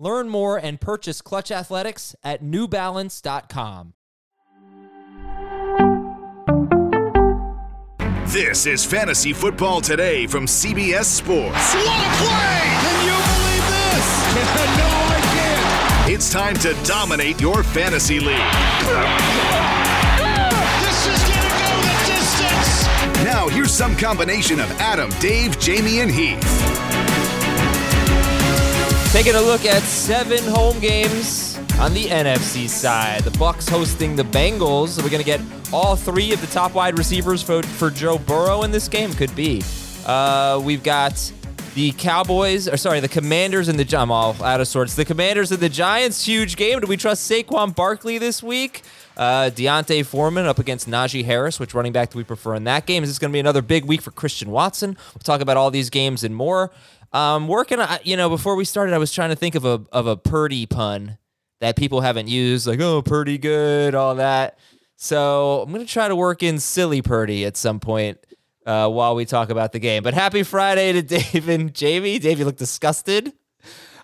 Learn more and purchase Clutch Athletics at newbalance.com. This is Fantasy Football Today from CBS Sports. What a play! Can you believe this? no, I can't. It's time to dominate your fantasy league. This is gonna go the distance. Now, here's some combination of Adam, Dave, Jamie, and Heath. Taking a look at seven home games on the NFC side. The Bucs hosting the Bengals. We're we going to get all three of the top wide receivers for, for Joe Burrow in this game? Could be. Uh, we've got the Cowboys, or sorry, the Commanders and the I'm all out of sorts. The Commanders and the Giants, huge game. Do we trust Saquon Barkley this week? Uh, D'Onta Foreman up against Najee Harris. Which running back do we prefer in that game? Is this going to be another big week for Christian Watson? We'll talk about all these games and more. Um, working, on, you know, before we started, I was trying to think of a of a Purdy pun that people haven't used, like oh, Purdy good, all that. So I'm gonna try to work in silly Purdy at some point uh, while we talk about the game. But happy Friday to Dave and Jamie. Dave, you look disgusted.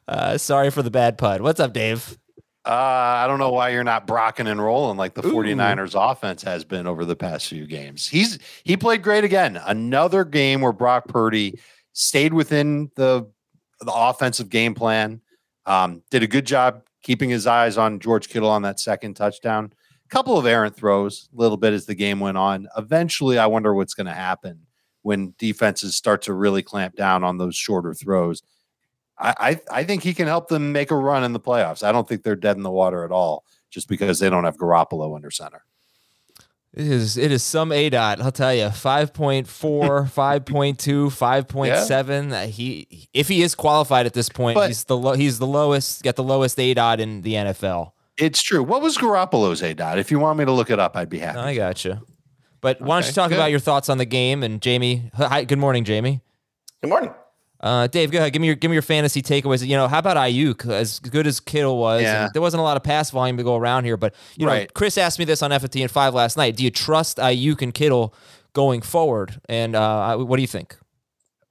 Uh, sorry for the bad pun. What's up, Dave? Uh, I don't know why you're not brocking and rolling like the 49ers offense has been over the past few games. He's he played great again. Another game where Brock Purdy stayed within the the offensive game plan. Um, did a good job keeping his eyes on George Kittle on that second touchdown. A couple of errant throws, a little bit as the game went on. Eventually, I wonder what's going to happen when defenses start to really clamp down on those shorter throws. I, I I think he can help them make a run in the playoffs. I don't think they're dead in the water at all, just because they don't have Garoppolo under center. It is it is some A dot, I'll tell you. 5.4, 5.2, 5.7. Uh, He if he is qualified at this point, But- he's the lo- he's the lowest got the lowest A dot in the NFL. It's true. What was Garoppolo's A dot? If you want me to look it up, I'd be happy. I got you. But why don't you talk good. about your thoughts on the game and Jamie? Hi, good morning, Jamie. Good morning. Uh, Dave, go ahead. Give me your give me your fantasy takeaways. You know, how about Aiyuk? As good as Kittle was, Yeah. there wasn't a lot of pass volume to go around here. But you know, Chris asked me this on FFT and five last night. Do you trust Aiyuk and Kittle going forward? And uh, what do you think?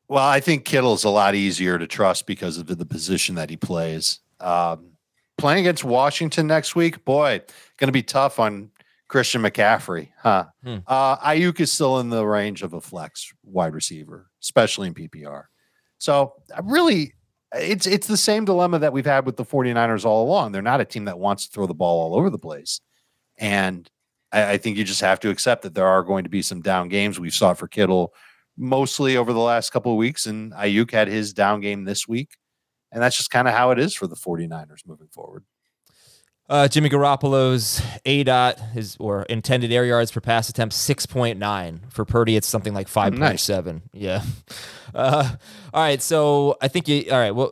Well, I think Kittle's a lot easier to trust because of the position that he plays. Um, playing against Washington next week, boy, going to be tough on Christian McCaffrey, huh? Hmm. Uh, Aiyuk is still in the range of a flex wide receiver, especially in PPR. So I really, it's it's the same dilemma that we've had with the 49ers all along. They're not a team that wants to throw the ball all over the place. And I, I think you just have to accept that there are going to be some down games. We saw for Kittle mostly over the last couple of weeks, and Aiyuk had his down game this week. And that's just kind of how it is for the 49ers moving forward. Uh, Jimmy Garoppolo's A dot is or intended air yards per pass attempt six point nine for Purdy. It's something like five point seven. Yeah. Uh, all right. So I think you. All right. Well,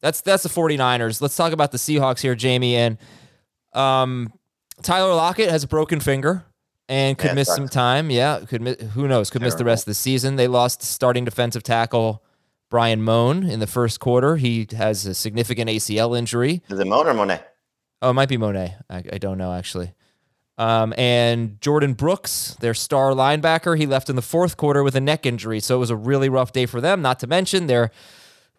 that's that's the 49ers. Let's talk about the Seahawks here, Jamie. And um, Tyler Lockett has a broken finger and could miss sucks. some time. Yeah. Could mi- who knows? Could miss the rest of the season. They lost starting defensive tackle Brian Moan in the first quarter. He has a significant ACL injury. Is it Moan or Monet? Oh, it might be Monet. I, I don't know actually. Um, and Jordyn Brooks, their star linebacker, he left in the fourth quarter with a neck injury. So it was a really rough day for them. Not to mention they're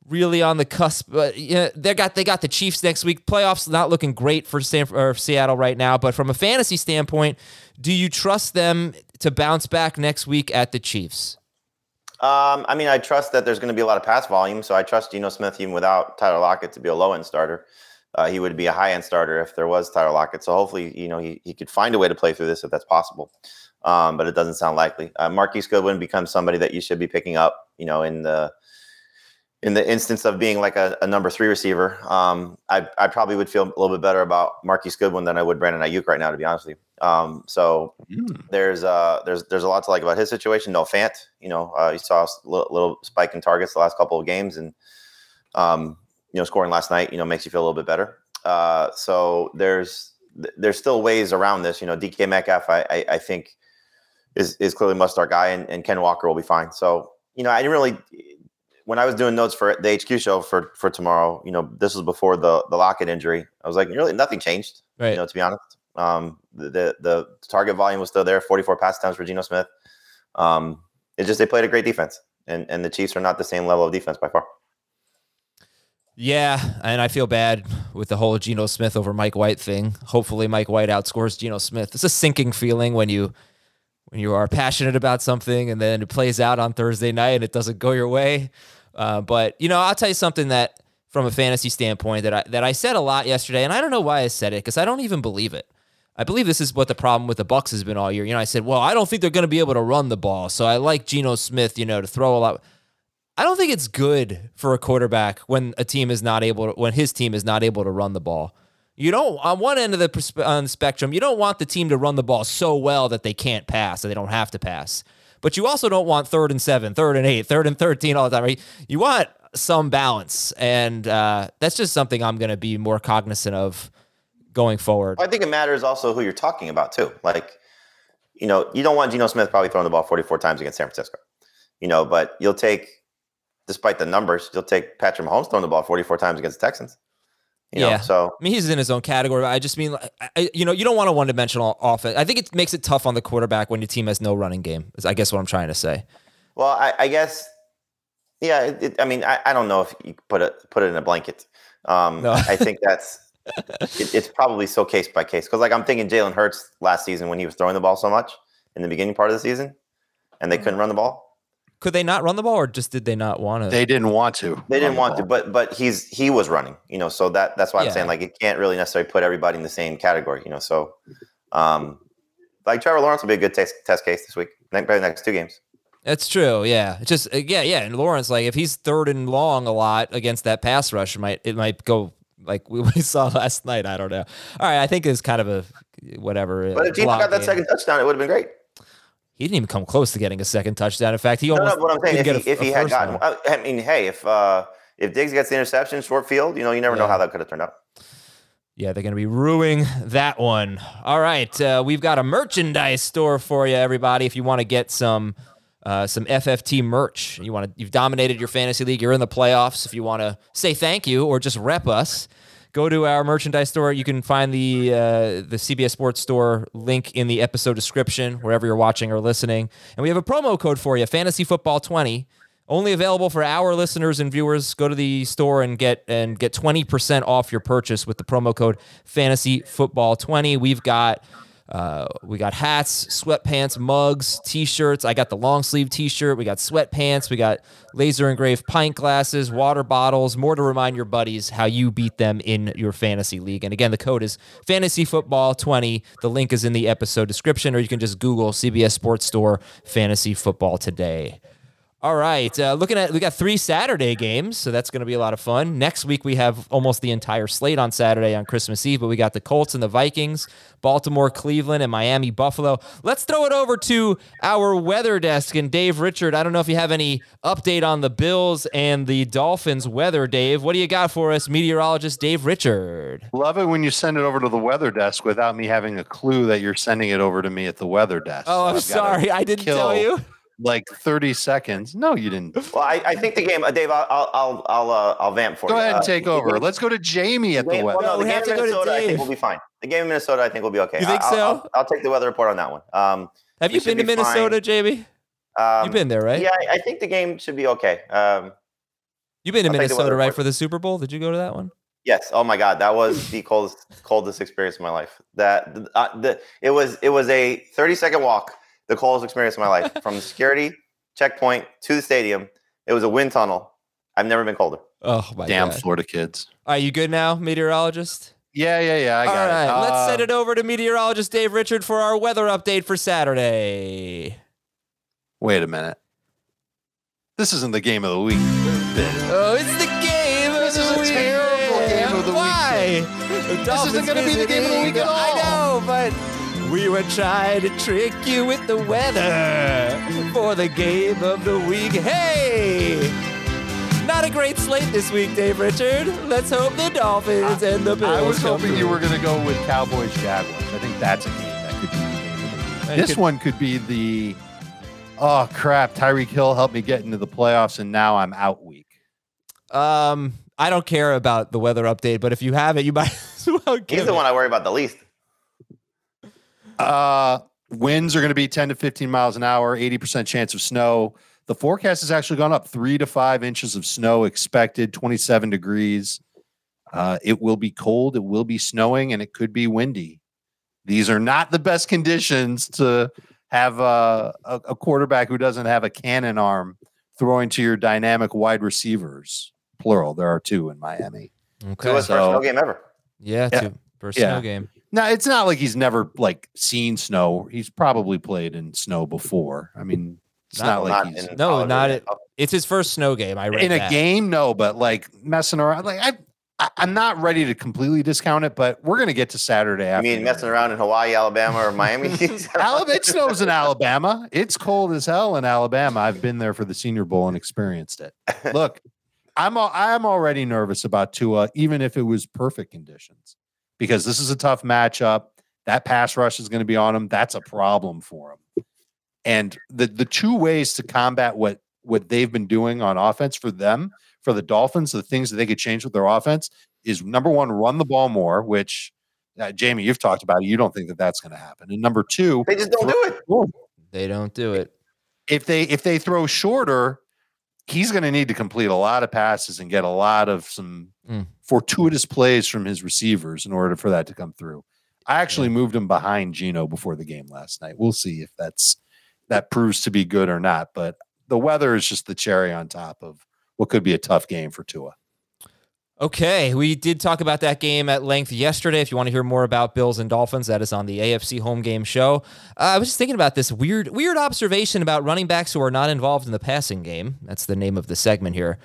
really on the cusp. Yeah, they got they got the Chiefs next week. Playoffs not looking great for San, or Seattle right now. But from a fantasy standpoint, do you trust them to bounce back next week at the Chiefs? Um, I mean, I trust that there's going to be a lot of pass volume, so I trust Geno Smith even without Tyler Lockett to be a low end starter. Uh, he would be a high end starter if there was Tyler Lockett. So hopefully, you know, he, he could find a way to play through this if that's possible. Um, but it doesn't sound likely. Uh, Marquise Goodwin becomes somebody that you should be picking up, you know, in the in the instance of being like a, a number three receiver. Um, I, I probably would feel a little bit better about Marquise Goodwin than I would Brandon Aiyuk right now, to be honest with you. Um, so mm. there's uh there's there's a lot to like about his situation. Noah Fant, you know, uh, you saw a little, little spike in targets the last couple of games, and um, you know, scoring last night, you know, makes you feel a little bit better. Uh, so there's there's still ways around this. You know, DK Metcalf, I I, I think is is clearly must start guy, and, and Ken Walker will be fine. So you know, I didn't really when I was doing notes for the HQ show for for tomorrow. You know, this was before the the Lockett injury. I was like, really, nothing changed. Right. You know, to be honest, um, the the target volume was still there. Forty four pass attempts for Geno Smith. Um, it's just they played a great defense, and and the Chiefs are not the same level of defense by far. Yeah, and I feel bad with the whole Geno Smith over Mike White thing. Hopefully, Mike White outscores Geno Smith. It's a sinking feeling when you when you are passionate about something and then it plays out on Thursday night and it doesn't go your way. Uh, but you know, I'll tell you something that from a fantasy standpoint that I that I said a lot yesterday, and I don't know why I said it because I don't even believe it. I believe this is what the problem with the Bucs has been all year. You know, I said, well, I don't think they're going to be able to run the ball, so I like Geno Smith, you know, to throw a lot. I don't think it's good for a quarterback when a team is not able to, when his team is not able to run the ball. You don't on one end of the on the spectrum, you don't want the team to run the ball so well that they can't pass, that they don't have to pass. But you also don't want third and seven, third and eight, third and thirteen all the time. Right? You want some balance, and uh, that's just something I'm going to be more cognizant of going forward. I think it matters also who you're talking about too. Like, you know, you don't want Geno Smith probably throwing the ball 44 times against San Francisco. You know, but you'll take despite the numbers, you'll take Patrick Mahomes throwing the ball 44 times against the Texans. You yeah. Know, so I mean, he's in his own category. I just mean, I, you know, you don't want a one-dimensional offense. I think it makes it tough on the quarterback when your team has no running game. Is I guess what I'm trying to say. Well, I, I guess, yeah. It, it, I mean, I, I don't know if you put it put it in a blanket. Um, no. I think that's it, it's probably so case by case because, like, I'm thinking Jalen Hurts last season when he was throwing the ball so much in the beginning part of the season, and they couldn't run the ball. Could they not run the ball, or just did they not want to? They didn't want to. They didn't want to, but but he's he was running, you know. So that that's why I'm saying like it can't really necessarily put everybody in the same category, you know. So, um, like Trevor Lawrence will be a good test test case this week, maybe the next two games. That's true. Yeah, it's just uh, yeah, yeah. And Lawrence, like if he's third and long a lot against that pass rush, it might it might go like we, we saw last night. I don't know. All right, I think it's kind of a whatever. But if he got that second touchdown, it would have been great. He didn't even come close to getting a second touchdown. In fact, he no, almost. No, what I'm saying, if he, a, if he had gotten, one. I mean, hey, if uh, if Diggs gets the interception, short field, you know, you never yeah. know how that could have turned out. Yeah, they're going to be ruining that one. All right, uh, we've got a merchandise store for you, everybody. If you want to get some uh, some FFT merch, you want to you've dominated your fantasy league, you're in the playoffs. If you want to say thank you or just rep us, go to our merchandise store. You can find the uh, the CBS Sports Store link in the episode description wherever you're watching or listening. And we have a promo code for you: Fantasy Football twenty. Only available for our listeners and viewers. Go to the store and get and get twenty percent off your purchase with the promo code Fantasy Football twenty. We've got uh, we got hats, sweatpants, mugs, t-shirts. I got the long sleeve t-shirt. We got sweatpants. We got laser engraved pint glasses, water bottles. More to remind your buddies how you beat them in your fantasy league. And again, the code is fantasy football 20. The link is in the episode description, or you can just Google CBS Sports Store fantasy football today. All right. Uh, looking at, we got three Saturday games, so that's going to be a lot of fun. Next week, we have almost the entire slate on Saturday on Christmas Eve, but we got the Colts and the Vikings, Baltimore, Cleveland, and Miami, Buffalo. Let's throw it over to our weather desk and Dave Richard. I don't know if you have any update on the Bills and the Dolphins weather, Dave. What do you got for us, meteorologist Dave Richard? Love it when you send it over to the weather desk without me having a clue that you're sending it over to me at the weather desk. Oh, I'm sorry. I didn't kill. tell you like 30 seconds. No, you didn't. Well, I, I think the game, uh, Dave. I'll I'll I'll I'll, uh, I'll vamp for Go you. Go ahead and Uh, take the over. game- Let's go to Jamie at the game- well, weather. no, No, the we game have to in go to Minnesota, I Dave. think will be fine. The game in Minnesota, I think we'll be okay. You think I- I'll, so? I'll, I'll take the weather report on that one. Um, Have you been to be fine. Minnesota, Jamie? um, You've been there, right? Yeah, I, I think the game should be okay. Um, You've been to I'll Minnesota, right, for the Super Bowl? Did you go to that one? Yes. Oh my God, that was the coldest coldest experience of my life. That uh, the it was it was a 30 second walk, the coldest experience of my life from the security checkpoint to the stadium. It was a wind tunnel. I've never been colder. Oh my Damn god! Florida kids. Are you good now, meteorologist? Yeah, yeah, yeah. I All got right, it. let's Uh, send it over to meteorologist Dave Richard for our weather update for Saturday. Wait a minute. This isn't the game of the week. Oh, it's the game of This the is a week. terrible game of the week, Why? This isn't gonna be the game of the week at all. I know, but we were trying to trick you with the weather for the game of the week. Hey! Not a great slate this week, Dave Richard. Let's hope the Dolphins and the Bills. I was come hoping you were going to go with Cowboys Jaguars. I think that's a game that could be the game of the week. I This could- one could be the oh crap. Tyreek Hill helped me get into the playoffs, and now I'm out week. Um, I don't care about the weather update, but if you have it, you might as well He's the it. one I worry about the least. Uh, winds are going to be 10 to 15 miles an hour, 80% chance of snow. The forecast has actually gone up three to five inches of snow expected, 27 degrees. Uh, it will be cold, it will be snowing, and it could be windy. These are not the best conditions to have uh, a, a quarterback who doesn't have a cannon arm throwing to your dynamic wide receivers. Plural. There are two in Miami. Okay. It was So- first snow game ever. Yeah, Yeah. two, first Yeah. snow game. Now it's not like he's never like seen snow. He's probably played in snow before. I mean, it's Not- not, like Not he's No, not or- it- It's his first snow game. I read in a game. No, but like messing around. Like I, I I'm not ready to completely discount it, but we're gonna get to Saturday I after. mean, messing around in Hawaii, Alabama, or Miami. Alabama, it snows in Alabama. It's cold as hell in Alabama. I've been there for the Senior Bowl and experienced it. Look, I'm I'm already nervous about Tua, even if it was perfect conditions, because this is a tough matchup. That pass rush is going to be on him. That's a problem for him. And the the two ways to combat what what they've been doing on offense for them, for the Dolphins, the things that they could change with their offense is number one, run the ball more, which uh, Jamie, you've talked about it. You don't think that that's going to happen. And number two, they just don't do it. They don't do it. if they if they throw shorter, he's going to need to complete a lot of passes and get a lot of some Mm. fortuitous plays from his receivers in order for that to come through. I actually moved him behind Geno before the game last night. We'll see if that's that proves to be good or not. But the weather is just the cherry on top of what could be a tough game for Tua. Okay, we did talk about that game at length yesterday. If you want to hear more about Bills and Dolphins, that is on the AFC home game show. Uh, I was just thinking about this weird, weird observation about running backs who are not involved in the passing game. That's the name of the segment here.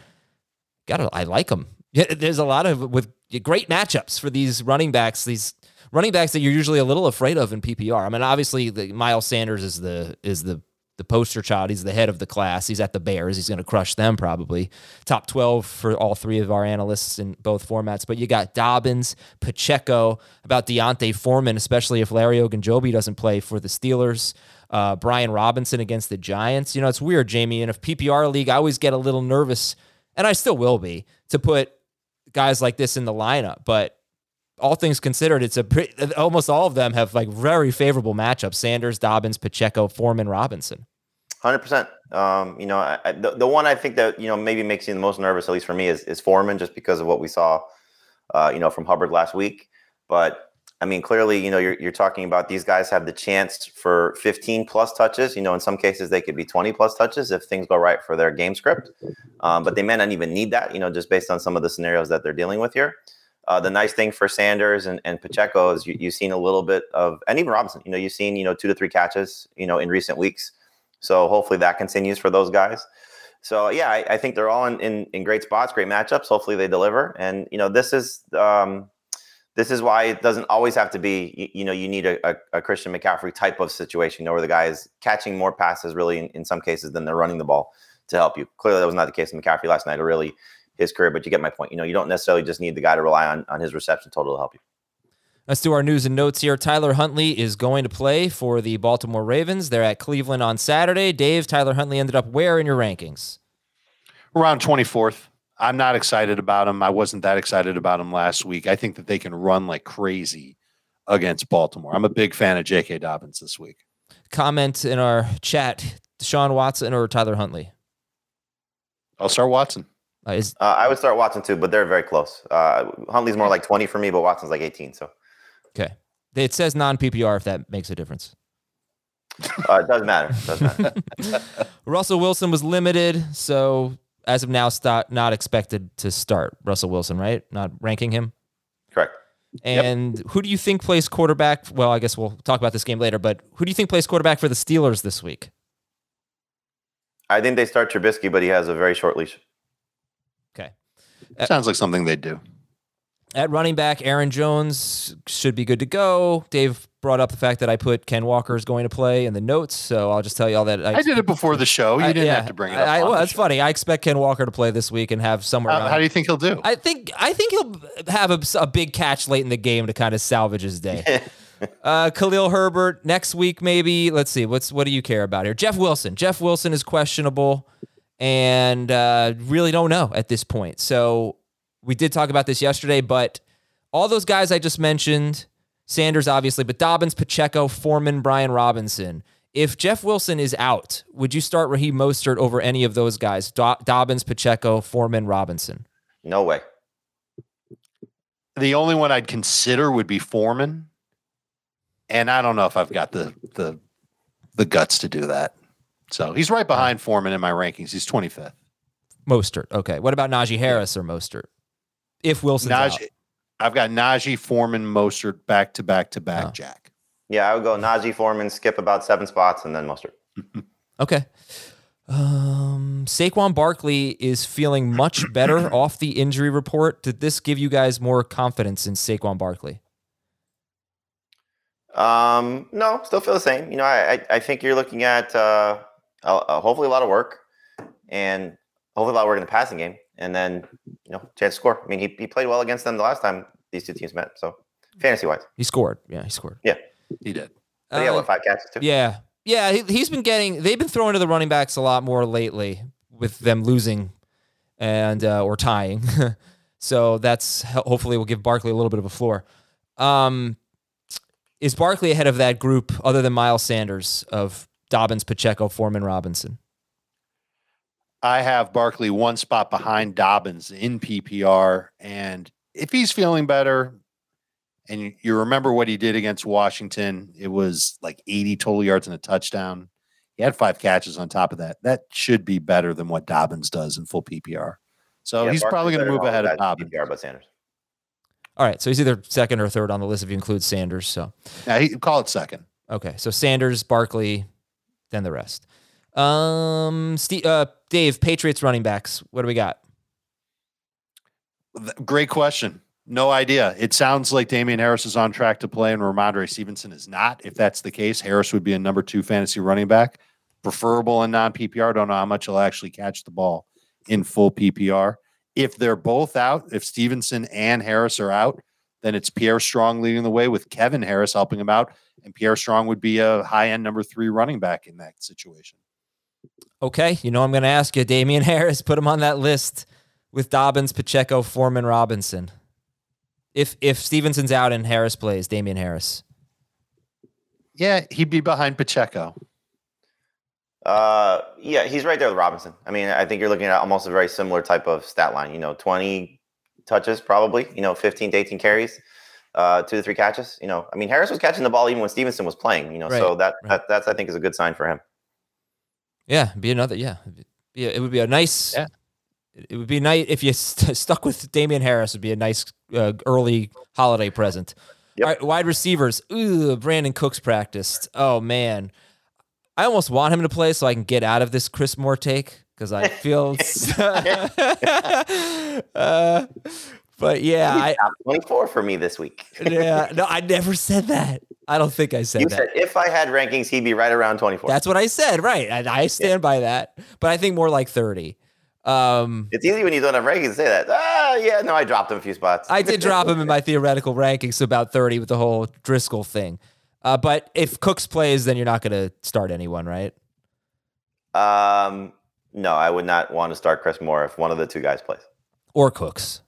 Got I like them. Yeah, there's a lot of with great matchups for these running backs. These running backs that you're usually a little afraid of in PPR. I mean, obviously, the, Miles Sanders is the is the the poster child. He's the head of the class. He's at the Bears. He's going to crush them probably. Top 12 for all three of our analysts in both formats. But you got Dobbins, Pacheco, about D'Onta Foreman, especially if Larry Ogunjobi doesn't play for the Steelers. Uh, Brian Robinson against the Giants. You know, it's weird, Jamie. And if PPR league, I always get a little nervous, and I still will be, to put guys like this in the lineup. But all things considered, it's a pretty, almost all of them have like very favorable matchups: Sanders, Dobbins, Pacheco, Foreman, Robinson. Hundred percent. Um, you know, I, I, the the one I think that you know maybe makes you the most nervous, at least for me, is is Foreman, just because of what we saw, uh, you know, from Hubbard last week. But I mean, clearly, you know, you're you're talking about these guys have the chance for 15 plus touches. You know, in some cases they could be 20 plus touches if things go right for their game script. Um, but they may not even need that. You know, just based on some of the scenarios that they're dealing with here. Uh, the nice thing for Sanders and, and Pacheco is you, you've seen a little bit of, and even Robinson, you know, you've seen, you know, two to three catches, you know, in recent weeks. So hopefully that continues for those guys. So yeah, I, I think they're all in, in, in great spots, great matchups. Hopefully they deliver. And you know, this is um, this is why it doesn't always have to be. You, you know, you need a, a, a Christian McCaffrey type of situation, you know, where the guy is catching more passes, really, in, in some cases, than they're running the ball to help you. Clearly, that was not the case in McCaffrey last night, or really his career. But you get my point. You know, you don't necessarily just need the guy to rely on on his reception total to help you. Let's do our news and notes here. Tyler Huntley is going to play for the Baltimore Ravens. They're at Cleveland on Saturday. Dave, Tyler Huntley ended up where in your rankings? Around 24th. I'm not excited about him. I wasn't that excited about him last week. I think that they can run like crazy against Baltimore. I'm a big fan of J.K. Dobbins this week. Comment in our chat Deshaun Watson or Tyler Huntley? I'll start Watson. Uh, is, Uh, I would start Watson too, but they're very close. Uh, Huntley's more like 20 for me, but Watson's like 18. So okay. It says non PPR if that makes a difference. uh, it doesn't matter. It doesn't matter. Russell Wilson was limited, so as of now, start, not expected to start Russell Wilson, right? Not ranking him. Correct. And who do you think plays quarterback? Well, I guess we'll talk about this game later, but who do you think plays quarterback for the Steelers this week? I think they start Trubisky, but he has a very short leash. Okay. Sounds like something they do. At running back, Aaron Jones should be good to go. Dave brought up the fact that I put Ken Walker is going to play in the notes, so I'll just tell you all that. I did it before the show. You I- didn't yeah, have to bring it up. I, well, that's show. funny. I expect Ken Walker to play this week and have somewhere. How, how do you think he'll do? I think I think he'll have a, a big catch late in the game to kind of salvage his day. uh, Khalil Herbert next week, maybe. Let's see. What's what do you care about here? Jeff Wilson. Jeff Wilson is questionable, and uh, really don't know at this point. So we did talk about this yesterday, but all those guys I just mentioned, Sanders obviously, but Dobbins, Pacheco, Foreman, Brian Robinson. If Jeff Wilson is out, would you start Raheem Mostert over any of those guys? Do- Dobbins, Pacheco, Foreman, Robinson. No way. the only one I'd consider would be Foreman, and I don't know if I've got the the the guts to do that. So he's right behind Foreman in my rankings. He's 25th. Mostert. Okay. What about Najee Harris or Mostert? If Wilson's out. Najee, I've got Najee, Foreman, Mostert back to back to back. Oh. Jack. Yeah, I would go Najee Foreman, skip about seven spots, and then Mustard. Okay. Um, Saquon Barkley is feeling much better off the injury report. Did this give you guys more confidence in Saquon Barkley? Um, no, still feel the same. You know, I I, I think you're looking at uh, uh, hopefully a lot of work, and hopefully a lot of work in the passing game, and then you know chance to score. I mean, he, he played well against them the last time these two teams met. So fantasy wise, He scored. Yeah, he scored. Yeah, he did. but yeah, Uh, what five catches too? Yeah. Yeah, he, he's been getting they've been throwing to the running backs a lot more lately with them losing and uh, or tying. so that's hopefully will give Barkley a little bit of a floor. Um, is Barkley ahead of that group other than Miles Sanders of Dobbins, Pacheco, Foreman, Robinson? I have Barkley one spot behind Dobbins in PPR, and if he's feeling better, and you, you remember what he did against Washington, it was like 80 total yards and a touchdown. He had five catches on top of that. That should be better than what Dobbins does in full PPR. So Yeah, he's Barkley's probably going to move ahead of guys Dobbins. PPR, but Sanders. All right, so he's either second or third on the list if you include Sanders. So Yeah, he, call it second. okay, so Sanders, Barkley, then the rest. Um, Steve, uh, Dave, Patriots running backs. What do we got? Great question. No idea. It sounds like Damien Harris is on track to play and Rhamondre Stevenson is not. If that's the case, Harris would be a number two fantasy running back, preferable in non PPR. Don't know how much he'll actually catch the ball in full PPR. If they're both out, if Stevenson and Harris are out, then it's Pierre Strong leading the way with Kevin Harris helping him out. And Pierre Strong would be a high end number three running back in that situation. Okay, you know I'm going to ask you, Damien Harris, put him on that list with Dobbins, Pacheco, Foreman, Robinson. If if Stevenson's out and Harris plays, Damien Harris. Yeah, he'd be behind Pacheco. Uh, yeah, he's right there with Robinson. I mean, I think you're looking at almost a very similar type of stat line. You know, 20 touches probably. You know, 15 to 18 carries, uh, two to three catches. You know, I mean, Harris was catching the ball even when Stevenson was playing. You know, so that, right. that that's I think is a good sign for him. Yeah, be another. Yeah, yeah, it would be a nice. Yeah. It would be nice if you st- stuck with Damien Harris. Would be a nice uh, early holiday present. Yep. All right, wide receivers. Ooh, Brandin Cooks practiced. Oh man, I almost want him to play so I can get out of this Chris Moore take because I feel. uh, but yeah, I Top 24 for me this week. yeah no, I never said that. I don't think I said you that. said if I had rankings, he'd be right around 24. That's what I said, right? And I stand by that. But I think more like thirty. Um, it's easy when you don't have rankings to say that. Ah, yeah, no, I dropped him a few spots. I did drop him in my theoretical rankings to about 30 with the whole Driskel thing. Uh, but if Cooks plays, then you're not going to start anyone, right? Um, no, I would not want to start Chris Moore if one of the two guys plays. Or Cooks.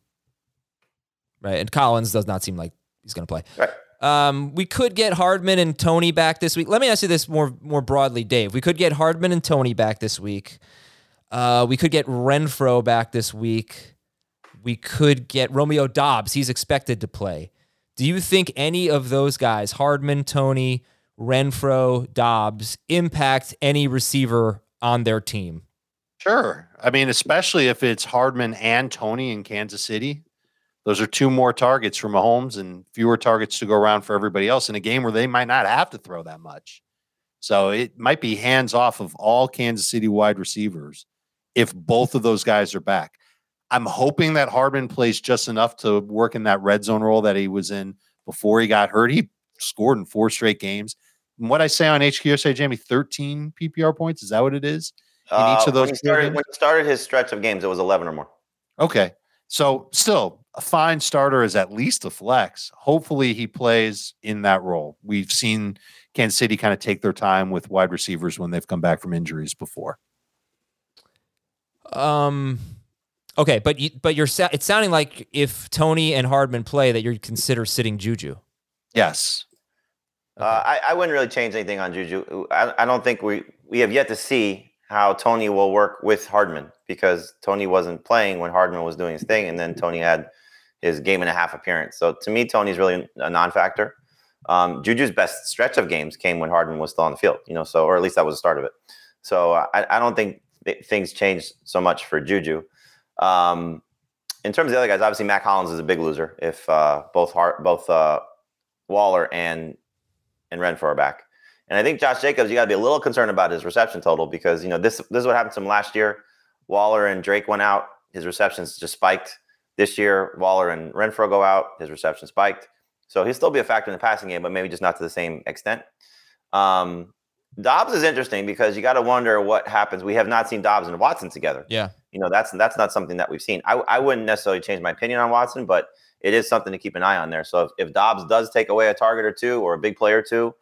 Right. And Collins does not seem like he's going to play. Right. Um, we could get Hardman and Toney back this week. Let me ask you this more more broadly, Dave. We could get Hardman and Toney back this week. Uh, we could get Renfrow back this week. We could get Romeo Doubs. He's expected to play. Do you think any of those guys, Hardman, Toney, Renfrow, Doubs, impact any receiver on their team? Sure. I mean, especially if it's Hardman and Toney in Kansas City. Those are two more targets for Mahomes and fewer targets to go around for everybody else in a game where they might not have to throw that much. So it might be hands off of all Kansas City wide receivers if both of those guys are back. I'm hoping that Hardman plays just enough to work in that red zone role that he was in before he got hurt. He scored in four straight games. And what I say on HQSA, Jamie, 13 PPR points. Is that what it is? In Uh, each of those when he, started, when he started his stretch of games, it was 11 or more. Okay. So still a fine starter is at least a flex. Hopefully he plays in that role. We've seen Kansas City kind of take their time with wide receivers when they've come back from injuries before. Um, okay, but you, but you're it's sounding like if Toney and Hardman play, that you'd consider sitting Juju. Yes. Uh, I, I wouldn't really change anything on Juju. I, I don't think we we have yet to see how Toney will work with Hardman because Toney wasn't playing when Hardman was doing his thing, and then Toney had his game and a half appearance. So to me, Toney's really a non-factor. Um, Juju's best stretch of games came when Hardman was still on the field, you know. So or at least that was the start of it. So I, I don't think th- things changed so much for Juju. Um, in terms of the other guys, obviously Mack Hollins is a big loser if uh, both Hart, both uh, Waller and and Renfrow are back. And I think Josh Jacobs, you got to be a little concerned about his reception total because you know this this is what happened to him last year. Waller and Drake went out, his receptions just spiked. This year, Waller and Renfrow go out, his reception spiked. So he'll still be a factor in the passing game, but maybe just not to the same extent. Um, Doubs is interesting because you got to wonder what happens. We have not seen Doubs and Watson together. Yeah. You know, that's that's not something that we've seen. I, I wouldn't necessarily change my opinion on Watson, but it is something to keep an eye on there. So if, if Doubs does take away a target or two or a big play or two,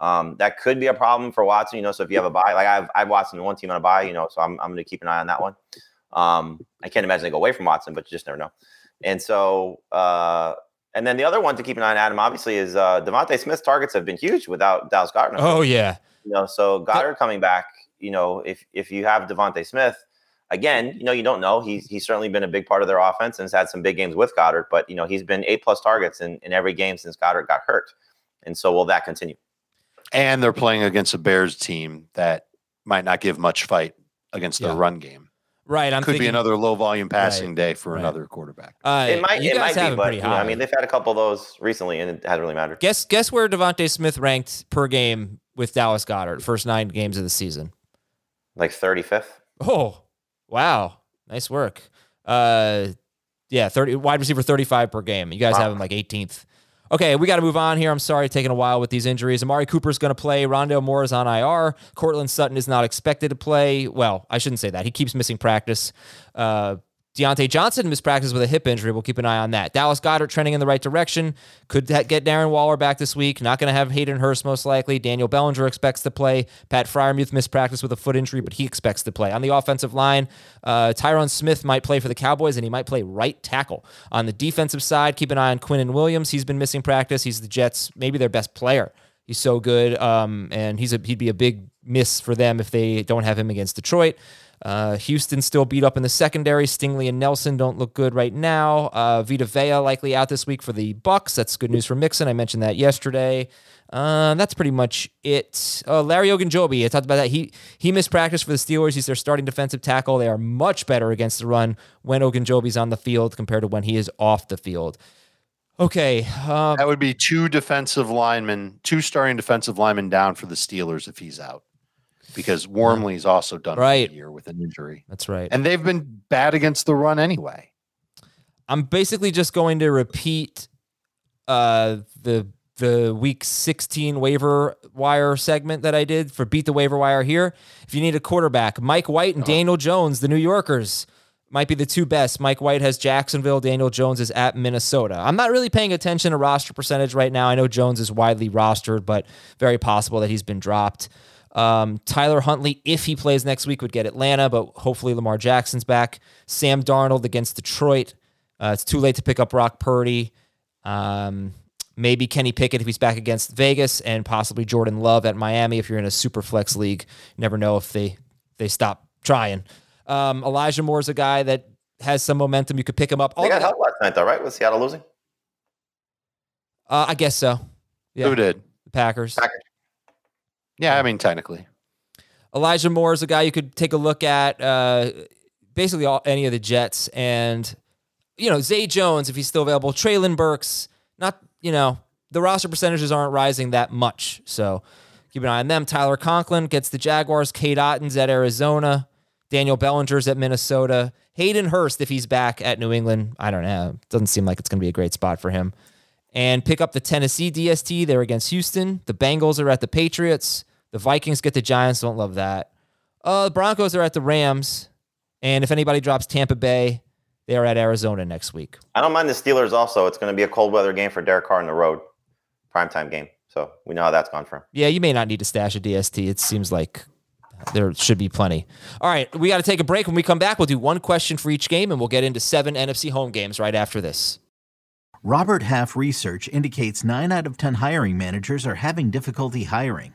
um, that could be a problem for Watson. You know, so if you have a buy, like I've I've Watson in one team on a buy, you know, so I'm I'm going to keep an eye on that one. Um, I can't imagine they go away from Watson, but you just never know. And so, uh, and then the other one to keep an eye on, Adam, obviously, is uh, DeVonta Smith's targets have been huge without Dallas Goedert. Oh yeah, You know, so Goedert coming back, you know, if if you have Devontae Smith, again, you know, you don't know. He's he's certainly been a big part of their offense and has had some big games with Goedert, but you know, he's been eight plus targets in, in every game since Goedert got hurt. And so will that continue? And they're playing against a Bears team that might not give much fight against their Yeah. run game. Right. I'm Could thinking, be another low volume passing Right, day for right. another quarterback. Uh, It might you it guys might have be, but pretty you know, high. I mean, they've had a couple of those recently and it hasn't really mattered. guess guess where DeVonta Smith ranked per game with Dallas Goedert first nine games of the season. Like 35th. Oh, wow. Nice work. Uh yeah, 30 wide receiver 35 per game. You guys Wow. have him like 18th. Okay, we got to move on here. I'm sorry, taking a while with these injuries. Amari Cooper's going to play. Rondale Moore is on IR. Courtland Sutton is not expected to play. Well, I shouldn't say that. He keeps missing practice. Uh, Diontae Johnson missed practice with a hip injury. We'll keep an eye on that. Dallas Goedert trending in the right direction. Could ha- get Darren Waller back this week. Not going to have Hayden Hurst most likely. Daniel Bellinger expects to play. Pat Freiermuth missed practice with a foot injury, but he expects to play. On the offensive line, uh, Tyron Smith might play for the Cowboys, and he might play right tackle. On the defensive side, keep an eye on Quinnen Williams. He's been missing practice. He's the Jets' maybe their best player. He's so good, um, and he's a, he'd be a big miss for them if they don't have him against Detroit. Uh, Houston still beat up in the secondary. Stingley and Nelson don't look good right now. Uh, Vita Vea likely out this week for the Bucs. That's good news for Mixon. I mentioned that yesterday. Uh, that's pretty much it. Uh, Larry Ogunjobi, I talked about that. He he missed practice for the Steelers. He's their starting defensive tackle. They are much better against the run when Ogunjobi's on the field compared to when he is off the field. Okay, um, That would be two defensive linemen, two starting defensive linemen down for the Steelers if he's out, because Wormley's also done Right. the year with an injury, that's right. and they've been bad against the run anyway. I'm basically just going to repeat uh, the the week 16 waiver wire segment that I did for beat the waiver wire here. If you need a quarterback, Mike White and Daniel Jones, the New Yorkers, might be the two best. Mike White has Jacksonville. Daniel Jones is at Minnesota. I'm not really paying attention to roster percentage right now. I know Jones is widely rostered, but very possible that he's been dropped. Um, Tyler Huntley, if he plays next week, would get Atlanta, but hopefully Lamar Jackson's back. Sam Darnold against Detroit. Uh, it's too late to pick up Brock Purdy. Um, maybe Kenny Pickett if he's back against Vegas, and possibly Jordan Love at Miami if you're in a super flex league. Never know if they they stop trying. Um, Elijah Moore's a guy that has some momentum. You could pick him up. All they got help last night, though, right? Was Seattle losing? Uh, I guess so. Yeah. Who did? The Packers. Packers. Yeah, I mean, technically. Elijah Moore is a guy you could take a look at. Uh, basically, all, any of the Jets and you know Zay Jones if he's still available. Treylon Burks. Not you know the roster percentages aren't rising that much, so keep an eye on them. Tyler Conklin gets the Jaguars. Cade Otton's at Arizona. Daniel Bellinger's at Minnesota. Hayden Hurst, if he's back at New England, I don't know. Doesn't seem like it's going to be a great spot for him. And pick up the Tennessee DST. They're against Houston. The Bengals are at the Patriots. The Vikings get the Giants. Don't love that. Uh, the Broncos are at the Rams. And if anybody drops Tampa Bay, they are at Arizona next week. I don't mind the Steelers also. It's going to be a cold weather game for Derek Carr on the road, primetime game. So we know how that's gone for him. Yeah, you may not need to stash a DST. It seems like there should be plenty. All right, we got to take a break. When we come back, we'll do one question for each game, and we'll get into seven NFC home games right after this. Robert Half research indicates nine out of 10 hiring managers are having difficulty hiring.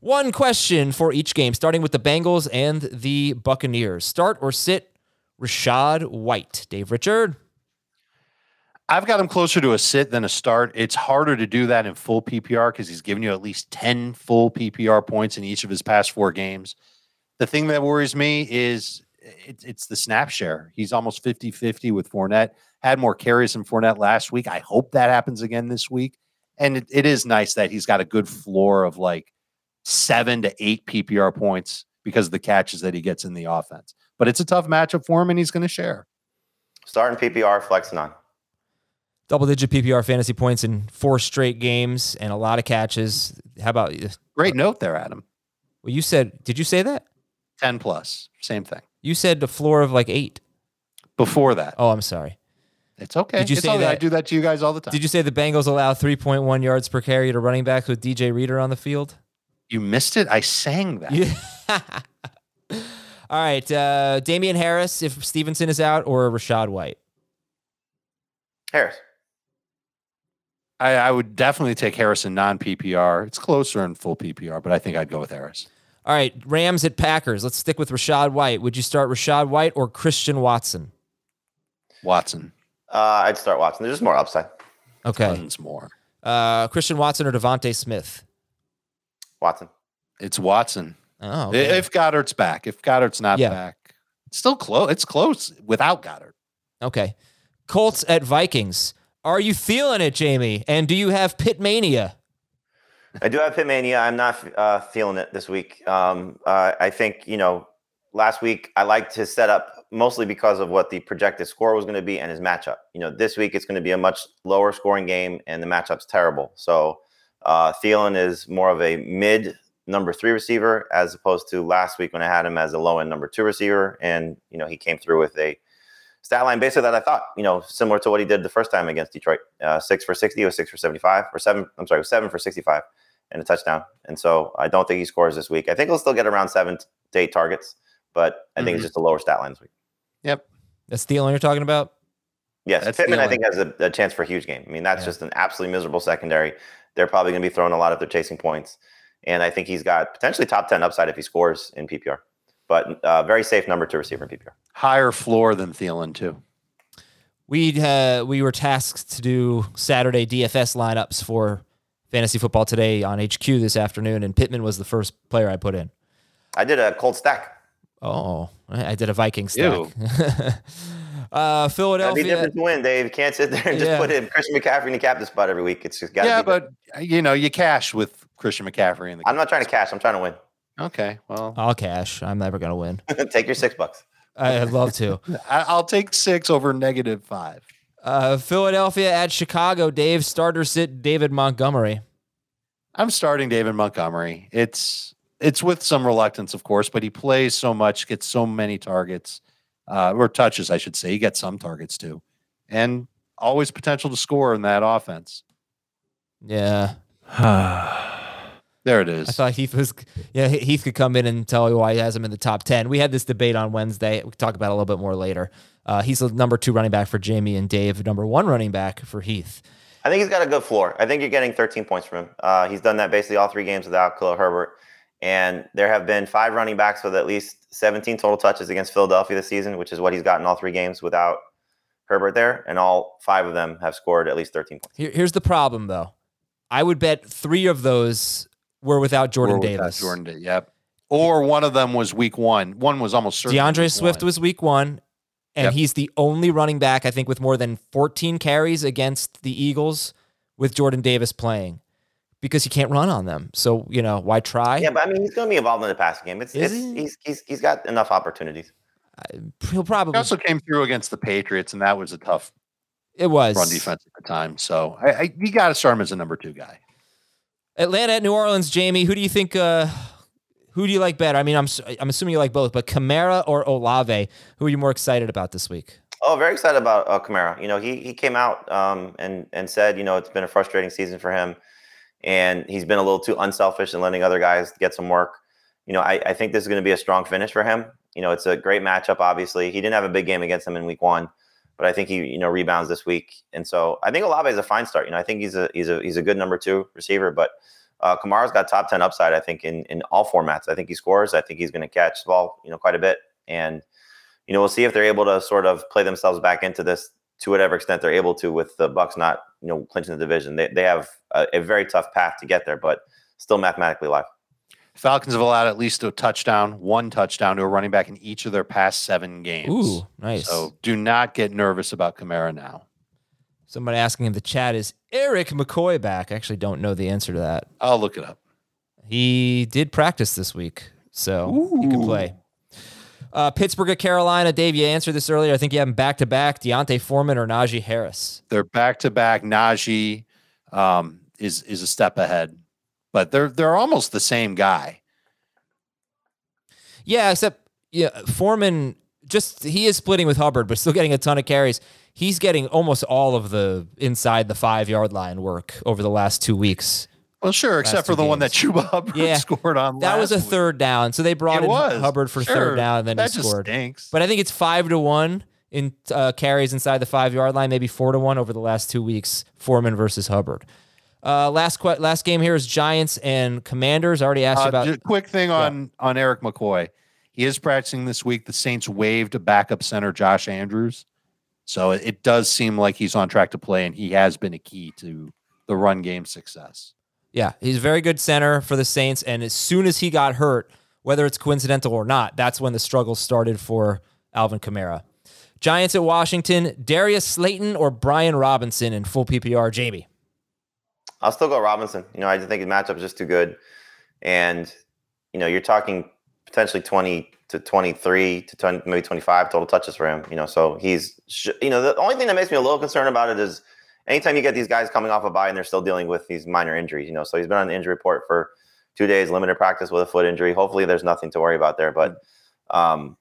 One question for each game, starting with the Bengals and the Buccaneers. Start or sit Rachaad White. Dave Richard. I've got him closer to a sit than a start. It's harder to do that in full PPR because he's given you at least 10 full PPR points in each of his past four games. The thing that worries me is it, it's the snap share. He's almost 50 50 with Fournette. Had more carries than Fournette last week. I hope that happens again this week. And it, it is nice that he's got a good floor of like seven to eight PPR points because of the catches that he gets in the offense. But it's a tough matchup for him, and he's going to share. Starting PPR, flexing on. Double digit PPR fantasy points in four straight games and a lot of catches. How about you? Great note there, Adam. Well, you said, did you say that? 10 plus. Same thing. You said the floor of like eight. Before that. Oh, I'm sorry. It's okay. Did you it's say that? I do that to you guys all the time. Did you say the Bengals allow 3.1 yards per carry to running backs with DJ Reader on the field? You missed it. I sang that. Yeah. All right, uh, Damien Harris if Stevenson is out, or Rachaad White. Harris. I, I would definitely take Harris in non PPR. It's closer in full PPR, but I think I'd go with Harris. All right, Rams at Packers. Let's stick with Rachaad White. Would you start Rachaad White or Christian Watson? Watson. Uh, I'd start Watson. There's just more upside. Okay. Tons more. Uh, Christian Watson or DeVonta Smith? Watson. It's Watson. Oh, okay. If Goedert's back, if Goedert's not Yeah. back, it's still close. It's close without Goedert. okay. Colts at Vikings. Are you feeling it, Jamie? And do you have Pit Mania? I do have Pitmania. I'm not uh, feeling it this week. Um, uh, I think you know, last week I liked his setup mostly because of what the projected score was going to be and his matchup. You know, this week it's going to be a much lower scoring game and the matchup's terrible. So uh, Thielen is more of a mid number three receiver as opposed to last week when I had him as a low end number two receiver, and you know he came through with a stat line basically that I thought, you know, similar to what he did the first time against Detroit. Uh, six for 60 or six for 75 or seven. I'm sorry, was seven for 65 and a touchdown. And so I don't think he scores this week. I think he'll still get around seven to eight targets, but I think Mhm. it's just a lower stat line this week. Yep. That's Thielen you're talking about? Yes, That's Pittman, I think, has a, a chance for a huge game. I mean, that's just an absolutely miserable secondary. They're probably going to be throwing a lot of they're chasing points. And I think he's got potentially top 10 upside if he scores in PPR. But uh, very safe number to receive in PPR. Higher floor than Thielen too. We uh, we were tasked to do Saturday DFS lineups for fantasy football today on HQ this afternoon, and Pittman was the first player I put in. I did a cold stack. Oh, I I did a Viking stack. Ew. uh, That'd be different to win, Dave. You can't sit there and just Yeah. put in Christian McCaffrey in the captain spot every week. It's just got to Yeah, be but you know, you cash with Christian McCaffrey in the I'm not trying to cash. I'm trying to win. Okay, well, I'll cash. I'm never gonna win. Take your six bucks. I'd love to. I, I'll take six over negative five. Uh, Philadelphia at Chicago. Dave starter sit David Montgomery. I'm starting David Montgomery. It's it's with some reluctance, of course, but he plays so much, gets so many targets, uh, or touches, I should say. He gets some targets too, and always potential to score in that offense. Yeah, There it is. I thought Heath was. Yeah, Heath could come in and tell you why he has him in the top ten. We had this debate on Wednesday. We can talk about it a little bit more later. Uh, he's the number two running back for Jamie and Dave, number one running back for Heath. I think he's got a good floor. I think you're getting 13 points from him. Uh, he's done that basically all three games without Khalil Herbert. And there have been five running backs with at least 17 total touches against Philadelphia this season, which is what he's gotten all three games without Herbert there. And all five of them have scored at least 13 points. Here, here's the problem, though. I would bet three of those were without Jordan Or without Davis. Jordan, yep. Or one of them was week one. One was almost certainly D'Andre week Swift one. was week one, and Yep. he's the only running back I think with more than 14 carries against the Eagles with Jordan Davis playing because he can't run on them. So you know why try? Yeah, but I mean, he's going to be involved in the passing game. It's, it's he? he's, he's he's got enough opportunities. He'll probably. He also came through against the Patriots, and that was a tough it was run defense at the time. So I, I, you got to start him as a number two guy. Atlanta at New Orleans. Jamie, who do you think? Uh, who do you like better? I mean, I'm s- I'm assuming you like both, but Kamara or Olave? Who are you more excited about this week? Oh, very excited about uh, Kamara. You know, he he came out um, and and said, you know, it's been a frustrating season for him, and he's been a little too unselfish and letting other guys get some work. You know, I, I think this is going to be a strong finish for him. You know, it's a great matchup. Obviously, he didn't have a big game against them in Week One, but I think he you know rebounds this week, and so I think Olave is a fine start. You know, I think he's a he's a he's a good number two receiver, but. Uh, Kamara's got top ten upside, I think, in in all formats. I think he scores. I think he's going to catch the ball, you know, quite a bit, and you know, we'll see if they're able to sort of play themselves back into this to whatever extent they're able to with the Bucs not, you know, clinching the division. They, they have a, a very tough path to get there, but still mathematically alive. Falcons have allowed at least a touchdown, one touchdown to a running back in each of their past seven games. Ooh, nice. So do not get nervous about Kamara now. Somebody asking in the chat is Erik McCoy back? I actually don't know the answer to that. I'll look it up. He did practice this week, so he could play. Uh, Pittsburgh at Carolina. Dave, you answered this earlier. I think you have him back to back. D'Onta Foreman or Najee Harris. They're back to back. Najee um, is is a step ahead, but they're they're almost the same guy. Yeah, except yeah, Foreman just he is splitting with Hubbard, but still getting a ton of carries. He's getting almost all of the inside the five yard line work over the last two weeks. Well, sure, except for the one that games. Chuba Hubbard Yeah, scored on. That was a week. third down, so they brought It in was Hubbard for Sure. third down, and then that he just scored. stinks. But I think it's five to one in uh, carries inside the five yard line, maybe four to one over the last two weeks. Foreman versus Hubbard. Uh, last que- last game here is Giants and Commanders. I already asked you Uh, about. ju- quick thing on on Erik McCoy. He is practicing this week. The Saints waived a backup center, Josh Andrews. So it, it does seem like he's on track to play, and he has been a key to the run game success. Yeah, he's a very good center for the Saints. And as soon as he got hurt, whether it's coincidental or not, that's when the struggle started for Alvin Kamara. Giants at Washington, Darius Slayton or Brian Robinson in full PPR. Jamie. I'll still go Robinson. You know, I just think his matchup is just too good. And, you know, you're talking potentially 20 to 23 to 20, maybe 25 total touches for him. You know, so he's, you know, the only thing that makes me a little concerned about it is anytime you get these guys coming off a bye and they're still dealing with these minor injuries, you know, so he's been on the injury report for two days, limited practice with a foot injury. Hopefully there's nothing to worry about there. But, um,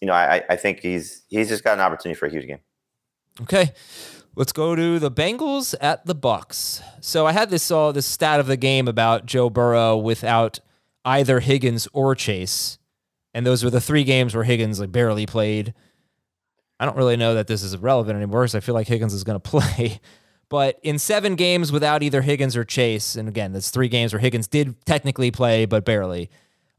you know, I, I think he's he's just got an opportunity for a huge game. Okay. Let's go to the Bengals at the Bucs. So I had this uh, this stat of the game about Joe Burrow without either Higgins or Chase, and those were the three games where Higgins like barely played. I don't really know that this is relevant anymore because I feel like Higgins is going to play. But in seven games without either Higgins or Chase, and again, that's three games where Higgins did technically play, but barely.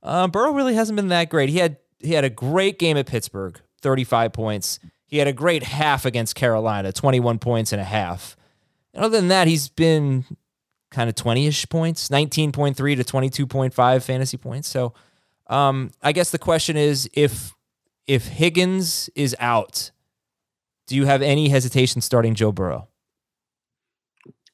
Uh, Burrow really hasn't been that great. He had he had a great game at Pittsburgh, 35 points. He had a great half against Carolina, 21 points and a half. And other than that, he's been kind of 20-ish points, 19.3 to 22.5 fantasy points. So um, I guess the question is if if Higgins is out, do you have any hesitation starting Joe Burrow?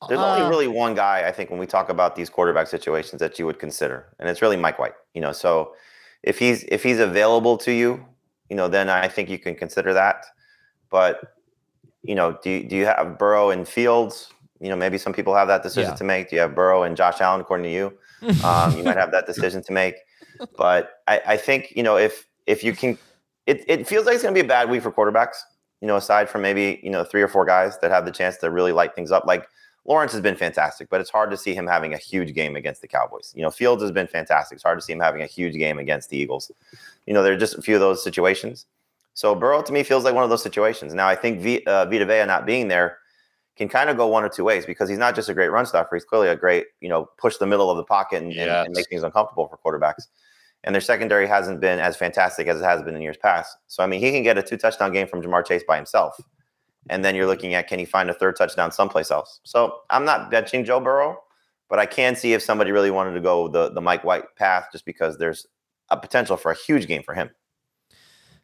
There's Uh, only really one guy I think when we talk about these quarterback situations that you would consider, and it's really Mike White. You know, so if he's if he's available to you, you know, then I think you can consider that. But you know, do you, do you have Burrow and Fields? You know, maybe some people have that decision Yeah. to make. Do you have Burrow and Josh Allen? According to you, um, you might have that decision to make. But I, I think you know if if you can, it, it feels like it's going to be a bad week for quarterbacks. You know, aside from maybe you know three or four guys that have the chance to really light things up, like Lawrence has been fantastic, but it's hard to see him having a huge game against the Cowboys. You know, Fields has been fantastic. It's hard to see him having a huge game against the Eagles. You know, there are just a few of those situations. So Burrow to me feels like one of those situations. Now I think v, uh, Vita Vea not being there can kind of go one or two ways because he's not just a great run stopper. He's clearly a great, you know, push the middle of the pocket and, and- and make things uncomfortable for quarterbacks. And their secondary hasn't been as fantastic as it has been in years past. So I mean, he can get a two touchdown game from Ja'Marr Chase by himself. And then you're looking at can he find a third touchdown someplace else? So I'm not benching Joe Burrow, but I can see if somebody really wanted to go the the Mike White path just because there's a potential for a huge game for him.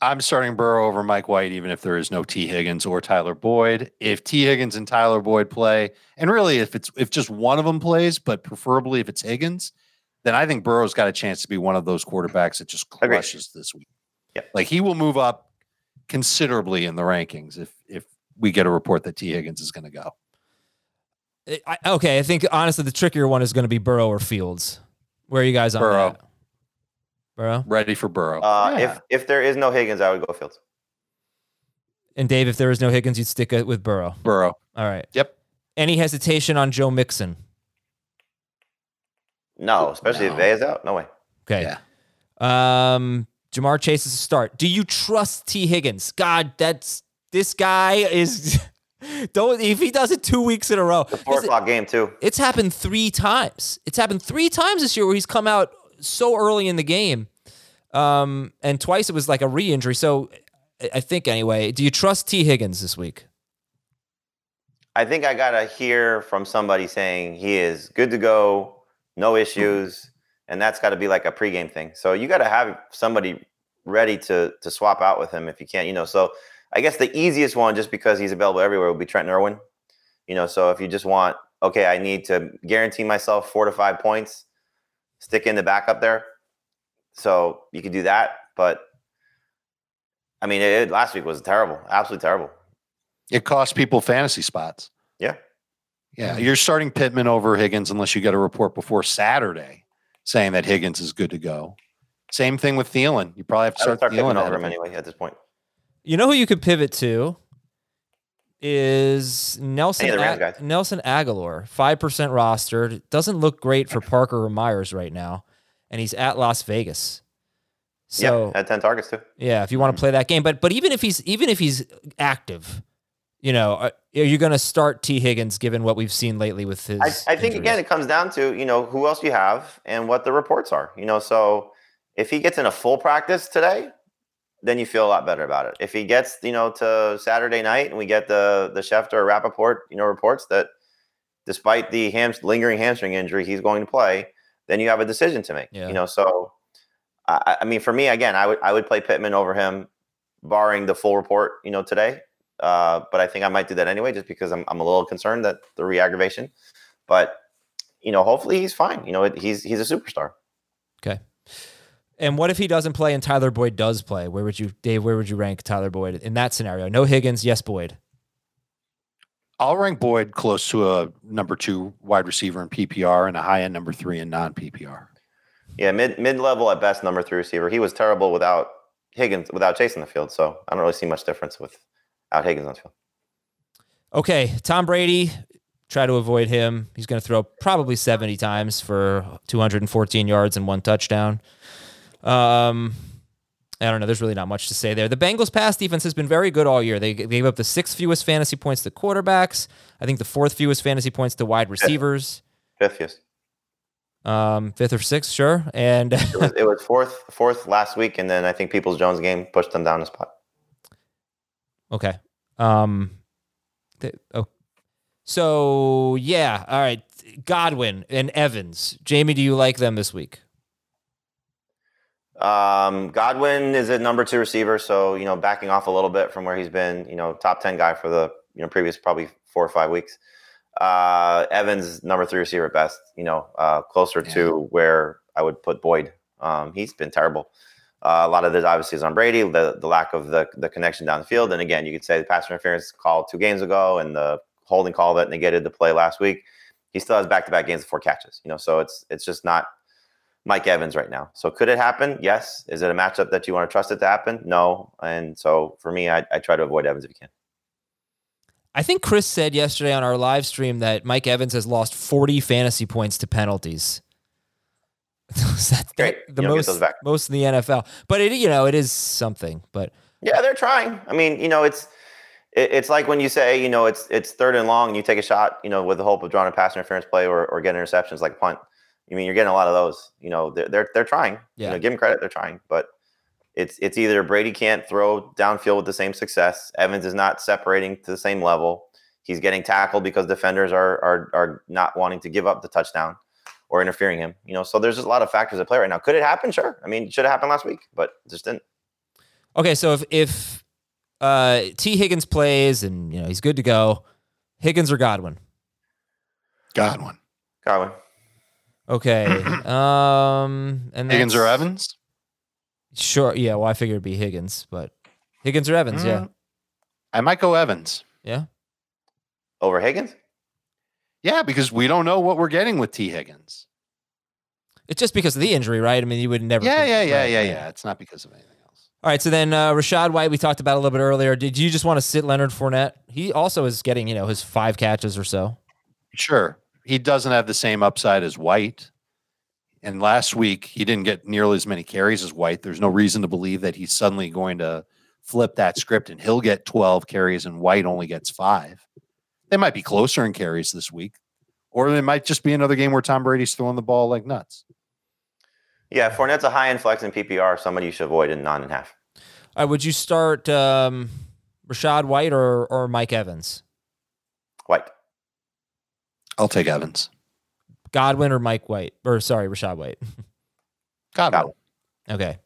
I'm starting Burrow over Mike White, even if there is no T. Higgins or Tyler Boyd. If T. Higgins and Tyler Boyd play, and really if it's if just one of them plays, but preferably if it's Higgins, then I think Burrow's got a chance to be one of those quarterbacks that just crushes this week. Yep. Like he will move up considerably in the rankings if if we get a report that T. Higgins is going to go. I, okay, I think honestly the trickier one is going to be Burrow or Fields. Where are you guys on Burrow. that? Burrow Ready for Burrow. Uh, Yeah. If if there is no Higgins, I would go Fields. and Dave. If there is no Higgins, you'd stick it with Burrow. Burrow. All right. Yep. Any hesitation on Joe Mixon? No, especially No. if Vea is out. No way. Okay. Yeah. Um, Ja'Marr Chase is a start. Do you trust T. Higgins? God, that's this guy is. Don't if he does it two weeks in a row. The four 'cause it- o'clock game too. it's happened three times. It's happened three times this year where he's come out so early in the game, um, and twice it was like a re-injury. So I- think anyway. Do you trust T. Higgins this week? I think I gotta hear from somebody saying he is good to go, no issues, and that's got to be like a pregame thing. So you got to have somebody ready to to swap out with him if you can't. You know, so I guess the easiest one, just because he's available everywhere, would be Trent Irwin. You know, so if you just want, okay, I need to guarantee myself four to five points, stick in the backup there. So you could do that, but I mean, it, last week was terrible, absolutely terrible. It cost people fantasy spots. Yeah. Yeah, you're starting Pittman over Higgins unless you get a report before Saturday saying that Higgins is good to go. Same thing with Thielen. You probably have to start, start Thielen over him him. anyway at this point. You know who you could pivot to is Nelson Any of the Rams Ag- Nelson Agholor, five percent rostered. Doesn't look great for Parker or Myers right now, and he's at Las Vegas. So yeah, had ten targets too. Yeah, if you want to hmm. play that game, but but even if he's even if he's active, you know, are are you going to start T Higgins given what we've seen lately with his? I, I think injuries? again it comes down to you know who else you have and what the reports are. You know, so if he gets in a full practice today, then you feel a lot better about it. If he gets you know to Saturday night and we get the the Schefter or Rapoport you know reports that despite the ham- lingering hamstring injury he's going to play, then you have a decision to make. Yeah. You know, so I, I mean for me again, I would I would play Pittman over him, barring the full report you know today. Uh, but I think I might do that anyway, just because I'm, I'm a little concerned that the re-aggravation. But you know, hopefully he's fine. You know, he's he's a superstar. Okay. And what if he doesn't play and Tyler Boyd does play? Where would you, Dave? Where would you rank Tyler Boyd in that scenario? No Higgins, yes Boyd. I'll rank Boyd close to a number two wide receiver in PPR and a high end number three in non PPR. Yeah, mid mid level at best, number three receiver. He was terrible without Higgins, without chasing the field. So I don't really see much difference without Higgins on the field. Okay, Tom Brady. Try to avoid him. He's going to throw probably 70 times for 214 yards and one touchdown. Um, I don't know. There's really not much to say there. The Bengals' pass defense has been very good all year. They gave up the sixth fewest fantasy points to quarterbacks. I think the fourth fewest fantasy points to wide receivers. Fifth, yes. Um, fifth or sixth, sure. And It was, it was fourth, fourth last week, and then I think Peoples Jones game pushed them down a spot. okay. Um, th- oh, so yeah. All right. Godwin and Evans. Jamie, do you like them this week? Um, Godwin is a number two receiver, so you know, backing off a little bit from where he's been, you know, top ten guy for the you know previous probably four or five weeks. Uh, Evans number three receiver at best, you know, uh, closer to where I would put Boyd. Um, he's been terrible. Uh, a lot of this obviously is on Brady, the the lack of the the connection down the field, and again, you could say the pass interference call two games ago and the holding call that negated the play last week. He still has back to back games of four catches, you know, so it's it's just not Mike Evans right now. So could it happen? Yes. Is it a matchup that you want to trust it to happen? No. And so for me, I, I try to avoid Evans if you can. I think Chris said yesterday on our live stream that Mike Evans has lost 40 fantasy points to penalties. That's Great. the You most most in the NFL. But it you know, it is something. But Yeah, they're trying. I mean, you know, it's it, it's like when you say, you know, it's it's third and long, and you take a shot, you know, with the hope of drawing a pass interference play or, or getting interceptions like punt. I mean, you're getting a lot of those. You know, they're they're, they're trying. Yeah. You know, give them credit, they're trying. But it's it's either Brady can't throw downfield with the same success. Evans is not separating to the same level. He's getting tackled because defenders are are are not wanting to give up the touchdown or interfering him. You know, so there's just a lot of factors at play right now. Could it happen? Sure. I mean, it should have happened last week, but it just didn't. okay, so if if uh T Higgins plays and you know he's good to go, Higgins or Godwin. Godwin. Godwin. Okay. um and Higgins or Evans? Sure. Yeah, well I figured it'd be Higgins, but Higgins or Evans, yeah. Mm. I might go Evans. Yeah. Over Higgins? Yeah, because we don't know what we're getting with T. Higgins. It's just because of the injury, right? I mean, you would never Yeah, yeah, yeah, yeah, yeah. It's not because of anything else. All right, so then uh, Rachaad White, we talked about a little bit earlier. Did you just want to sit Leonard Fournette? He also is getting, you know, his five catches or so. Sure. He doesn't have the same upside as White. And last week, he didn't get nearly as many carries as White. There's no reason to believe that he's suddenly going to flip that script and he'll get 12 carries and White only gets five. They might be closer in carries this week. Or it might just be another game where Tom Brady's throwing the ball like nuts. Yeah, Fournette's a high end flex in PPR, somebody you should avoid in nine and a half. All right, would you start um, Rachaad White or or Mike Evans? White. I'll take Evans. Godwin or Mike White? Or sorry, Rachaad White. Godwin. Godwin. Okay.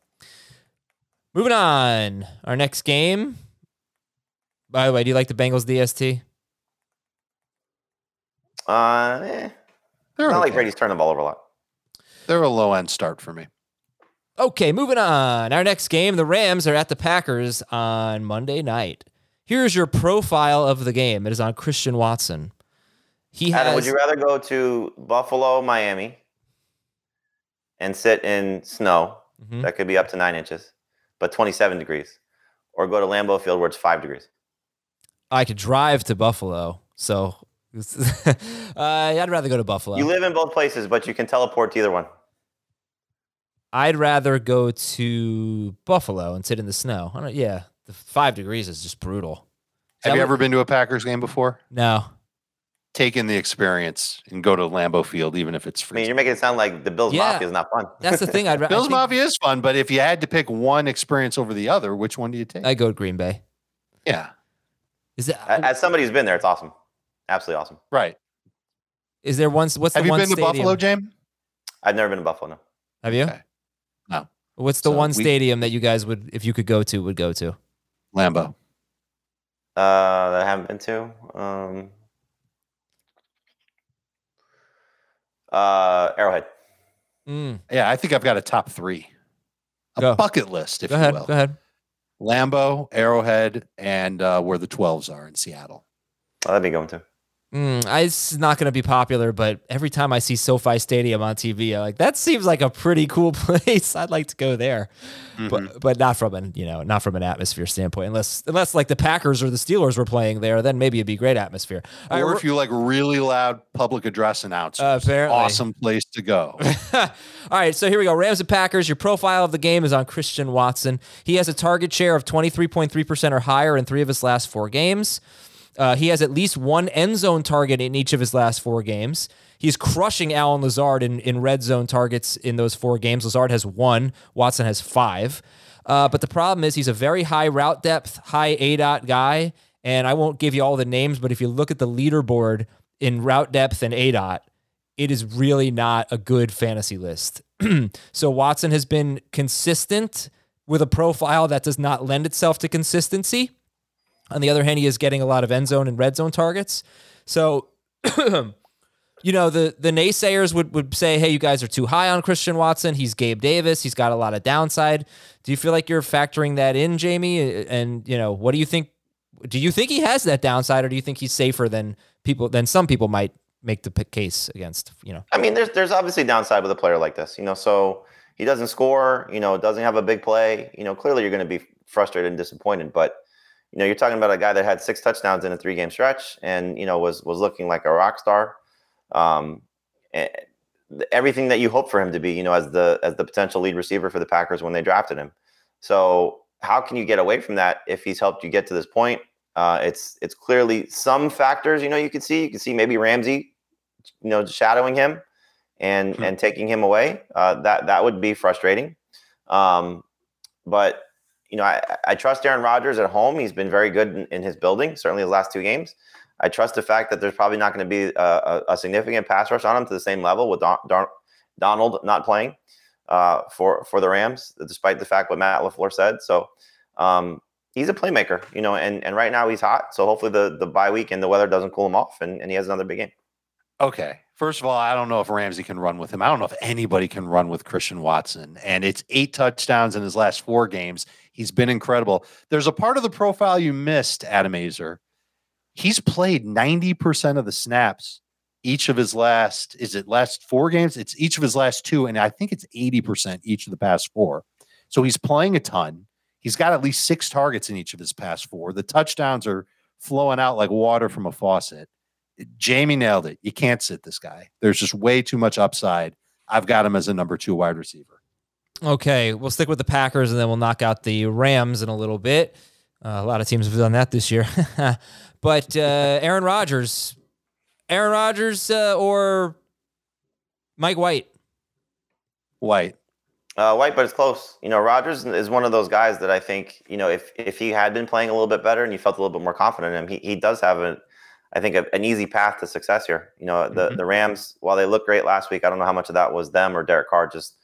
Moving on. Our next game. By the way, do you like the Bengals DST? Uh, eh. They're, Not like. Brady's turned the ball over a lot. They're a low end start for me. Okay, moving on. Our next game, the Rams are at the Packers on Monday night. Here's your profile of the game. It is on Christian Watson. He has Adam, would you rather go to Buffalo, Miami, and sit in snow Mhm. that could be up to nine inches, but 27 degrees, or go to Lambeau Field where it's five degrees? I could drive to Buffalo, so uh, I'd rather go to Buffalo. You live in both places, but you can teleport to either one. I'd rather go to Buffalo and sit in the snow. I don't, yeah, the five degrees is just brutal. Have you That ever been to a Packers game before? No. Take in the experience and go to Lambeau Field, even if it's free. I mean, you're making it sound like the Bills Yeah. Mafia is not fun. That's the thing. I'd rather. Bills Mafia is fun, but if you had to pick one experience over the other, which one do you take? I go to Green Bay. yeah, Is it? As somebody who's been there, it's awesome. Absolutely awesome. right. Is there one? What's the Have the you one been to? Buffalo, James? I've never been to Buffalo, no. Have you? Okay. No. What's the So one we- stadium that you guys would, if you could go to, would go to? Lambeau. Uh, that I haven't been to. Um, uh, Arrowhead. Mm. Yeah, I think I've got a top three, a Go. bucket list, if Go you ahead. will. Go ahead. Lambeau, Arrowhead, and uh, where the 12s are in Seattle. Oh, that'd be going to. Mm, I, it's not going to be popular, but every time I see SoFi Stadium on TV, I'm like that seems like a pretty cool place. I'd like to go there, Mm-hmm. but but not from an you know not from an atmosphere standpoint. Unless unless like the Packers or the Steelers were playing there, then maybe it'd be great atmosphere. Or we're- if you like really loud public address announcers, Uh, awesome place to go. All right, so here we go. Rams and Packers. Your profile of the game is on Christian Watson. He has a target share of 23.3% or higher in three of his last four games. Uh, he has at least one end zone target in each of his last four games. He's crushing Allen Lazard in, in red zone targets in those four games. Lazard has one, Watson has five. Uh, but the problem is he's a very high route depth, high aDOT guy. And I won't give you all the names, but if you look at the leaderboard in route depth and aDOT, it is really not a good fantasy list. so Watson has been consistent with a profile that does not lend itself to consistency. On the other hand, he is getting a lot of end zone and red zone targets. So, you know, the the naysayers would, would say, hey, you guys are too high on Christian Watson. He's Gabe Davis. He's got a lot of downside. Do you feel like you're factoring that in, Jamie? And, you know, what do you think? Do you think he has that downside, or do you think he's safer than people than some people might make the case against, you know? I mean, there's there's obviously downside with a player like this, you know. So he doesn't score, you know, doesn't have a big play, you know. Clearly, you're going to be frustrated and disappointed. But you know, you're talking about a guy that had six touchdowns in a three game stretch, and you know was was looking like a rock star. Um, eh, everything that you hope for him to be, you know, as the as the potential lead receiver for the Packers when they drafted him. So how can you get away from that if he's helped you get to this point? Uh, it's it's clearly some factors, you know, you can see. You can see maybe Ramsey, you know, shadowing him and and taking him away. Uh, that that would be frustrating. Um, but you know, I, I trust Aaron Rodgers at home. He's been very good in, in his building, certainly the last two games. I trust the fact that there's probably not going to be a, a, a significant pass rush on him to the same level with Don, Don, Donald not playing uh, for for the Rams, despite the fact what Matt LaFleur said. So um, he's a playmaker, you know, and, and right now he's hot. So hopefully the the bye week and the weather doesn't cool him off, and, and he has another big game. Okay. First of all, I don't know if Ramsey can run with him. I don't know if anybody can run with Christian Watson. And it's eight touchdowns in his last four games. He's been incredible. There's a part of the profile you missed, Adam Aizer. He's played 90% of the snaps each of his last, is it last four games? It's each of his last two. And I think it's 80% each of the past four. So he's playing a ton. He's got at least six targets in each of his past four. The touchdowns are flowing out like water from a faucet. Jamie nailed it. You can't sit this guy. There's just way too much upside. I've got him as a number two wide receiver. Okay, we'll stick with the Packers and then we'll knock out the Rams in a little bit. Uh, a lot of teams have done that this year. but uh, Aaron Rodgers, Aaron Rodgers uh, or Mike White? White. Uh, White, but it's close. You know, Rodgers is one of those guys that I think, you know, if if he had been playing a little bit better and you felt a little bit more confident in him, he, he does have a, I think, a, an easy path to success here. You know, the, Mhm. the Rams, while they looked great last week, I don't know how much of that was them or Derek Carr just,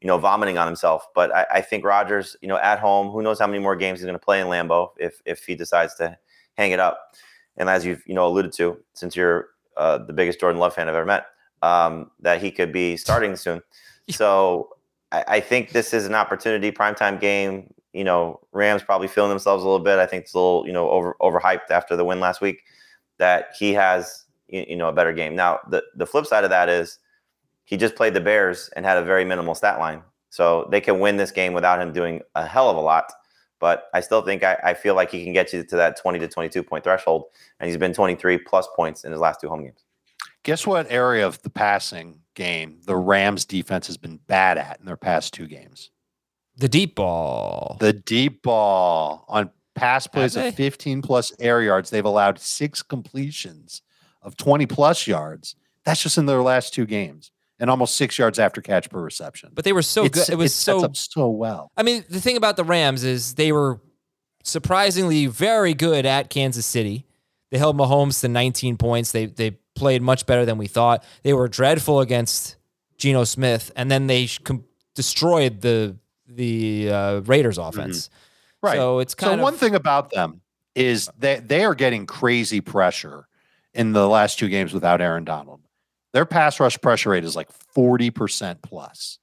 you know, vomiting on himself. But I, I think Rodgers, you know, at home, who knows how many more games he's going to play in Lambeau if if he decides to hang it up. And as you've you know alluded to, since you're uh, the biggest Jordan Love fan I've ever met, um, that he could be starting soon. So I, I think this is an opportunity, primetime game. You know, Rams probably feeling themselves a little bit. I think it's a little, you know, over overhyped after the win last week. That he has, you, you know, a better game. Now, the the flip side of that is he just played the Bears and had a very minimal stat line, so they can win this game without him doing a hell of a lot. But I still think I, I feel like he can get you to that 20 to 22 point threshold, and he's been 23 plus points in his last two home games. Guess what area of the passing game the Rams defense has been bad at in their past two games? The deep ball. The deep ball on pass plays of 15 plus air yards. They've allowed six completions of 20 plus yards. That's just in their last two games and almost six yards after catch per reception. but they were so It's- good. It was sets so up so well. I mean, the thing about the Rams is they were surprisingly very good at Kansas City. They held Mahomes to 19 points. They they played much better than we thought. They were dreadful against Geno Smith, and then they com- destroyed the the uh, Raiders offense. Right. So it's kind so of one thing about them is that they are getting crazy pressure in the last two games without Aaron Donald. Their pass rush pressure rate is like 40% plus.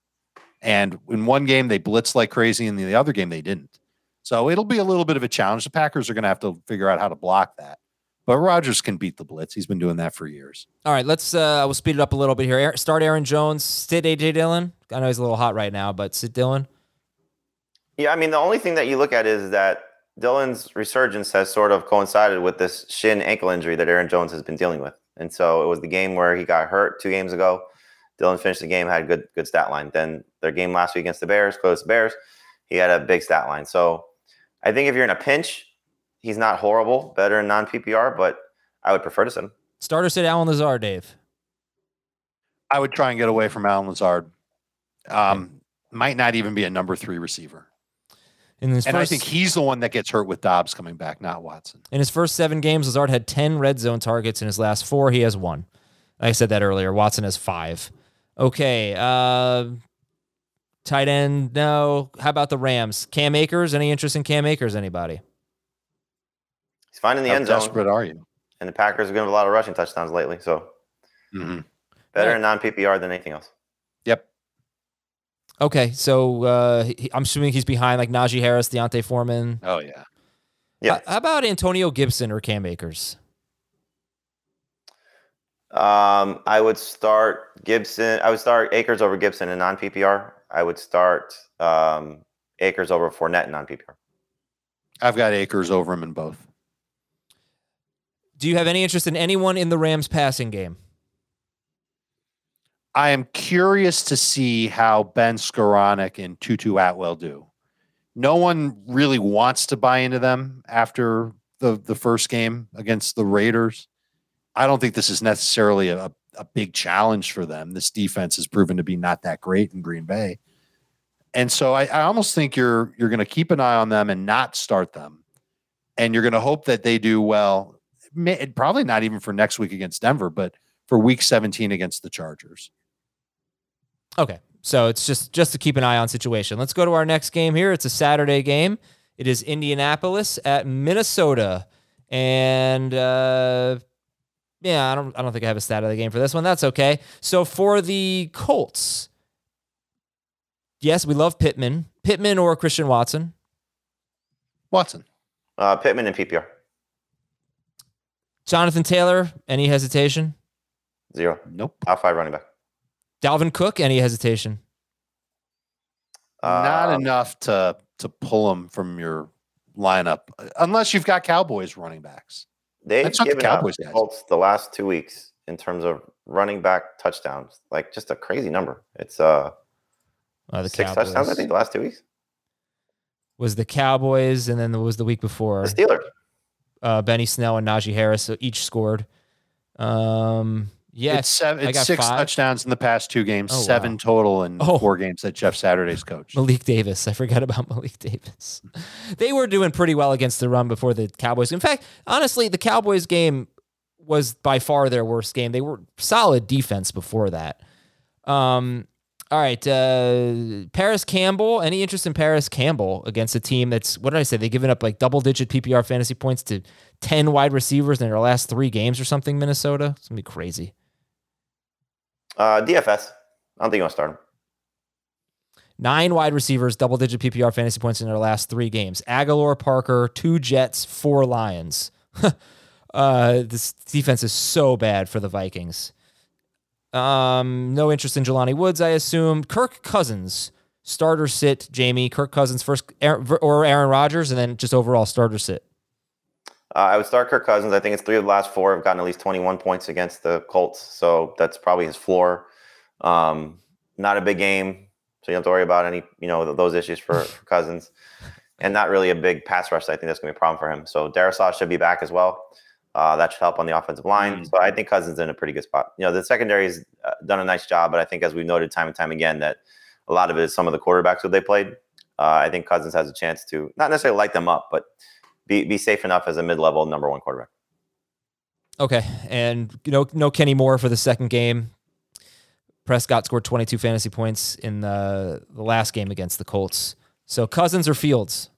And in one game they blitzed like crazy, and in the other game they didn't. So it'll be a little bit of a challenge. The Packers are going to have to figure out how to block that. but Rodgers can beat the blitz. He's been doing that for years. All right, let's. Uh, we'll speed it up a little bit here. Start Aaron Jones. Sit AJ Dillon. I know he's a little hot right now, but sit Dillon. Yeah, I mean, the only thing that you look at is that Dillon's resurgence has sort of coincided with this shin ankle injury that Aaron Jones has been dealing with. And so it was the game where he got hurt two games ago. Dillon finished the game, had a good good stat line. Then their game last week against the Bears, close the Bears, he had a big stat line. So I think if you're in a pinch, he's not horrible, better in non PPR, but I would prefer to sit him. Starter sit Allen Lazard. Dave. I would try and get away from Allen Lazard. Um, might not even be a number three receiver. In his And I think he's the one that gets hurt with Doubs coming back, not Watson. in his first seven games, Lazard had ten red zone targets. In his last four, he has one. I said that earlier. Watson has five. Okay. Uh, tight end. No. How about the Rams? Cam Akers. Any interest in Cam Akers? Anybody? He's fine in the How end zone. desperate are you? And the Packers have given a lot of rushing touchdowns lately. So Mhm. better Yeah. in non PPR than anything else. Yep. Okay. So uh, he- I'm assuming he's behind like Najee Harris, D'Onta Foreman. Oh yeah. Yeah. Uh, how about Antonio Gibson or Cam Akers? Um, I would start Gibson. I would start Akers over Gibson in non PPR. I would start um, Akers over Fournette in non PPR. I've got Akers over him in both. Do you have any interest in anyone in the Rams passing game? I am curious to see how Ben Skowronek and Tutu Atwell do. No one really wants to buy into them after the the first game against the Raiders. I don't think this is necessarily a, a big challenge for them. This defense has proven to be not that great in Green Bay. And so I, I almost think you're you're going to keep an eye on them and not start them. And you're going to hope that they do well. May, probably not even for next week against Denver, but for week 17 against the Chargers. Okay. So it's just just to keep an eye on situation. Let's go to our next game here. It's a Saturday game. It is Indianapolis at Minnesota. And uh yeah, I don't I don't think I have a stat of the game for this one. That's okay. So for the Colts, yes, we love Pittman. Pittman or Christian Watson. Watson. Uh, Pittman in PPR Jonathan Taylor, any hesitation? zero. Nope. Top five running back. Dalvin Cook, any hesitation? Not Um, enough to to pull him from your lineup, unless you've got Cowboys running backs. They've That's not the given up Cowboys, guys. Colts the last two weeks in terms of running back touchdowns. Like just a crazy number. It's uh Uh, the six Cowboys. touchdowns. I think the last two weeks. was the Cowboys, and then there was the week before. The Steelers. uh, Benny Snell and Najee Harris so each scored. Um, yes, it's, seven, I got six five. touchdowns in the past two games, Oh, seven wow. total in Oh. four games that Jeff Saturday's coach. Malik Davis. I forgot about Malik Davis. They were doing pretty well against the run before the Cowboys. In fact, honestly, the Cowboys game was by far their worst game. They were solid defense before that. Um, all right, uh, Parris Campbell. Any interest in Parris Campbell against a team that's what did I say? They've given up like double digit PPR fantasy points to ten wide receivers in their last three games or something. Minnesota. It's gonna be crazy. Uh, DFS. I don't think you want to start him. Nine wide receivers, double digit PPR fantasy points in their last three games. Agholor, Parker, two Jets, four Lions. uh, this defense is so bad for the Vikings. Um, no interest in Jelani Woods, I assume. Kirk Cousins, starter sit, Jamie. Kirk Cousins first, or Aaron Rodgers, and then just overall starter sit. Uh, I would start Kirk Cousins. I think it's three of the last four have gotten at least 21 points against the Colts. So that's probably his floor. Um, not a big game. So you don't have to worry about any, you know, th- those issues for, for Cousins. And not really a big pass rush. I think that's going to be a problem for him. So Darrisaw should be back as well. Uh, that should help on the offensive line. So I think Cousins is in a pretty good spot. You know, the secondary's uh, done a nice job, but I think as we've noted time and time again that a lot of it is some of the quarterbacks that they played. Uh, I think Cousins has a chance to not necessarily light them up, but be, be safe enough as a mid-level number one quarterback. Okay, and no, no Kenny Moore for the second game. Prescott scored 22 fantasy points in the, the last game against the Colts. So Cousins or Fields?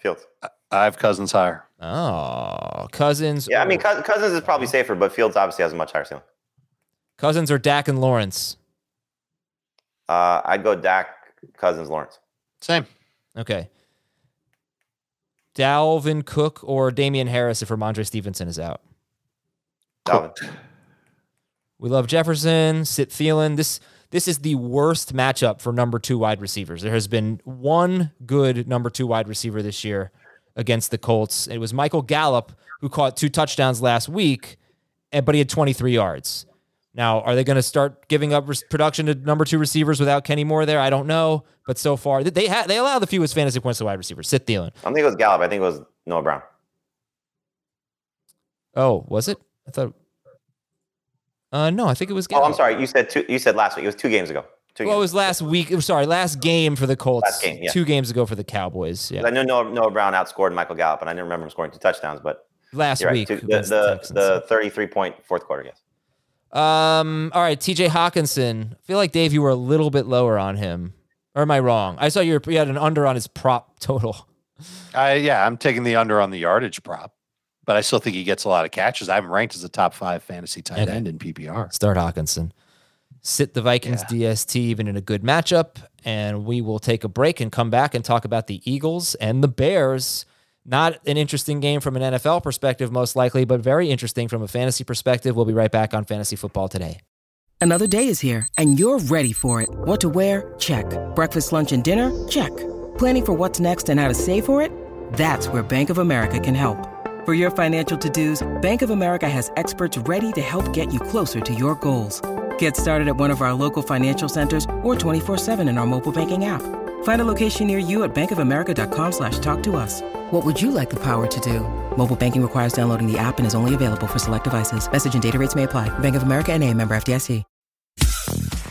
Fields. I have Cousins higher. Oh, Cousins. Yeah, I mean Cousins is probably safer, but Fields obviously has a much higher ceiling. Cousins or Dak and Lawrence. Uh, I'd go Dak, Cousins, Lawrence. Same. Okay. Dalvin Cook or Damien Harris if Rhamondre Stevenson is out. Dalvin. We love Jefferson, sit Thielen. This this is the worst matchup for number two wide receivers. There has been one good number two wide receiver this year against the Colts. It was Michael Gallup who caught two touchdowns last week, but he had 23 yards. Now, are they going to start giving up production to number two receivers without Kenny Moore there? I don't know, but so far they ha- they allow the fewest fantasy points to wide receivers. Sit Thielen. I don't think it was Gallup. I think it was Noah Brown. Oh, was it? I thought. Uh, no, I think it was. Gallup. Oh, I'm sorry. You said two. You said last week. It was two games ago. Two well, games. it was last week. I'm sorry, last game for the Colts. Last game, yeah. Two games ago for the Cowboys. Yeah. I know Noah, Noah Brown outscored Michael Gallup, and I didn't remember him scoring two touchdowns. But last you're week, right. Two, the the, the 33 point fourth quarter. Yes. Um. All right, T.J. Hockenson. I feel like Dave, you were a little bit lower on him, or am I wrong? I saw you, you had an under on his prop total. I yeah, I'm taking the under on the yardage prop, but I still think he gets a lot of catches. I'm ranked as a top five fantasy tight Okay. end in PPR. Start Hockenson. Sit the Vikings DST even in a good matchup. And we will take a break and come back and talk about the Eagles and the Bears. Not an interesting game from an NFL perspective, most likely, but very interesting from a fantasy perspective. We'll be right back on Fantasy Football today. Another day is here, and you're ready for it. What to wear? Check. Breakfast, lunch, and dinner? Check. Planning for what's next and how to save for it? That's where Bank of America can help. For your financial to dos, Bank of America has experts ready to help get you closer to your goals. Get started at one of our local financial centers or 24-7 in our mobile banking app. Find a location near you at bankofamerica.com slash talk to us. What would you like the power to do? Mobile banking requires downloading the app and is only available for select devices. Message and data rates may apply. Bank of America and a member FDIC.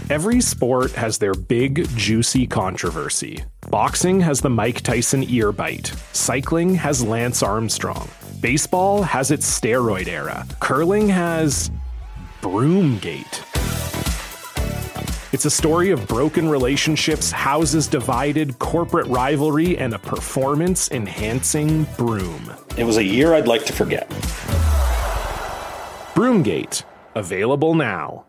Every sport has their big, juicy controversy. Boxing has the Mike Tyson ear bite. Cycling has Lance Armstrong. Baseball has its steroid era. Curling has. Broomgate. It's a story of broken relationships, houses divided, corporate rivalry, and a performance enhancing broom. It was a year I'd like to forget. Broomgate. Available now.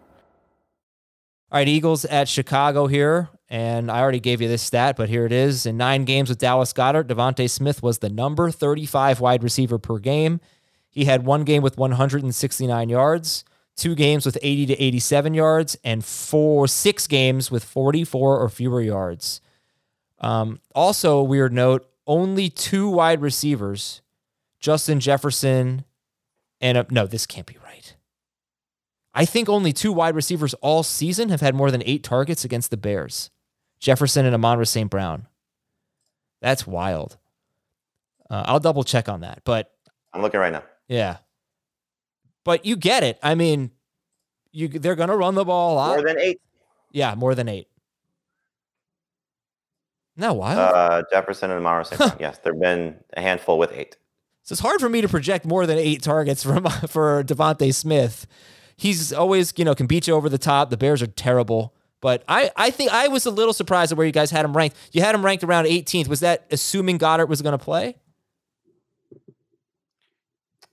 All right, Eagles at Chicago here. And I already gave you this stat, but here it is. In nine games with Dallas Goedert, DeVonta Smith was the number 35 wide receiver per game. He had one game with 169 yards, two games with 80 to 87 yards, and four six games with 44 or fewer yards. Um, also, a weird note: only two wide receivers, Justin Jefferson, and a, no, this can't be right. I think only two wide receivers all season have had more than eight targets against the Bears: Jefferson and Amon St. Brown. That's wild. Uh, I'll double check on that, but I'm looking right now. yeah. But you get it. I mean, you they're going to run the ball a lot. More than eight. yeah, more than eight. No, why? Uh, Jefferson and Amon-Ra St. Yes, there've been a handful with eight. So it's hard for me to project more than eight targets from for DeVonta Smith. He's always, you know, can beat you over the top. The Bears are terrible. But I, I think I was a little surprised at where you guys had him ranked. You had him ranked around 18th. Was that assuming Goedert was going to play?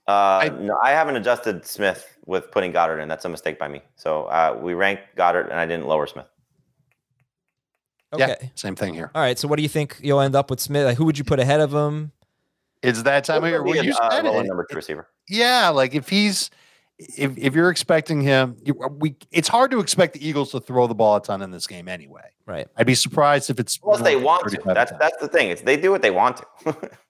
Uh, I, no, I haven't adjusted Smith with putting Goedert in. That's a mistake by me. So uh, we ranked Goedert, and I didn't lower Smith. Okay. Yeah, same thing here. All right. So what do you think you'll end up with Smith? Like, who would you put ahead of him? It's that time of year. Well, you uh, said lower it. number two receiver. Yeah, like if he's if if you're expecting him, you, we it's hard to expect the Eagles to throw the ball a ton in this game anyway. Right. I'd be surprised if it's Unless they want to. That's times. that's the thing. It's they do what they want to.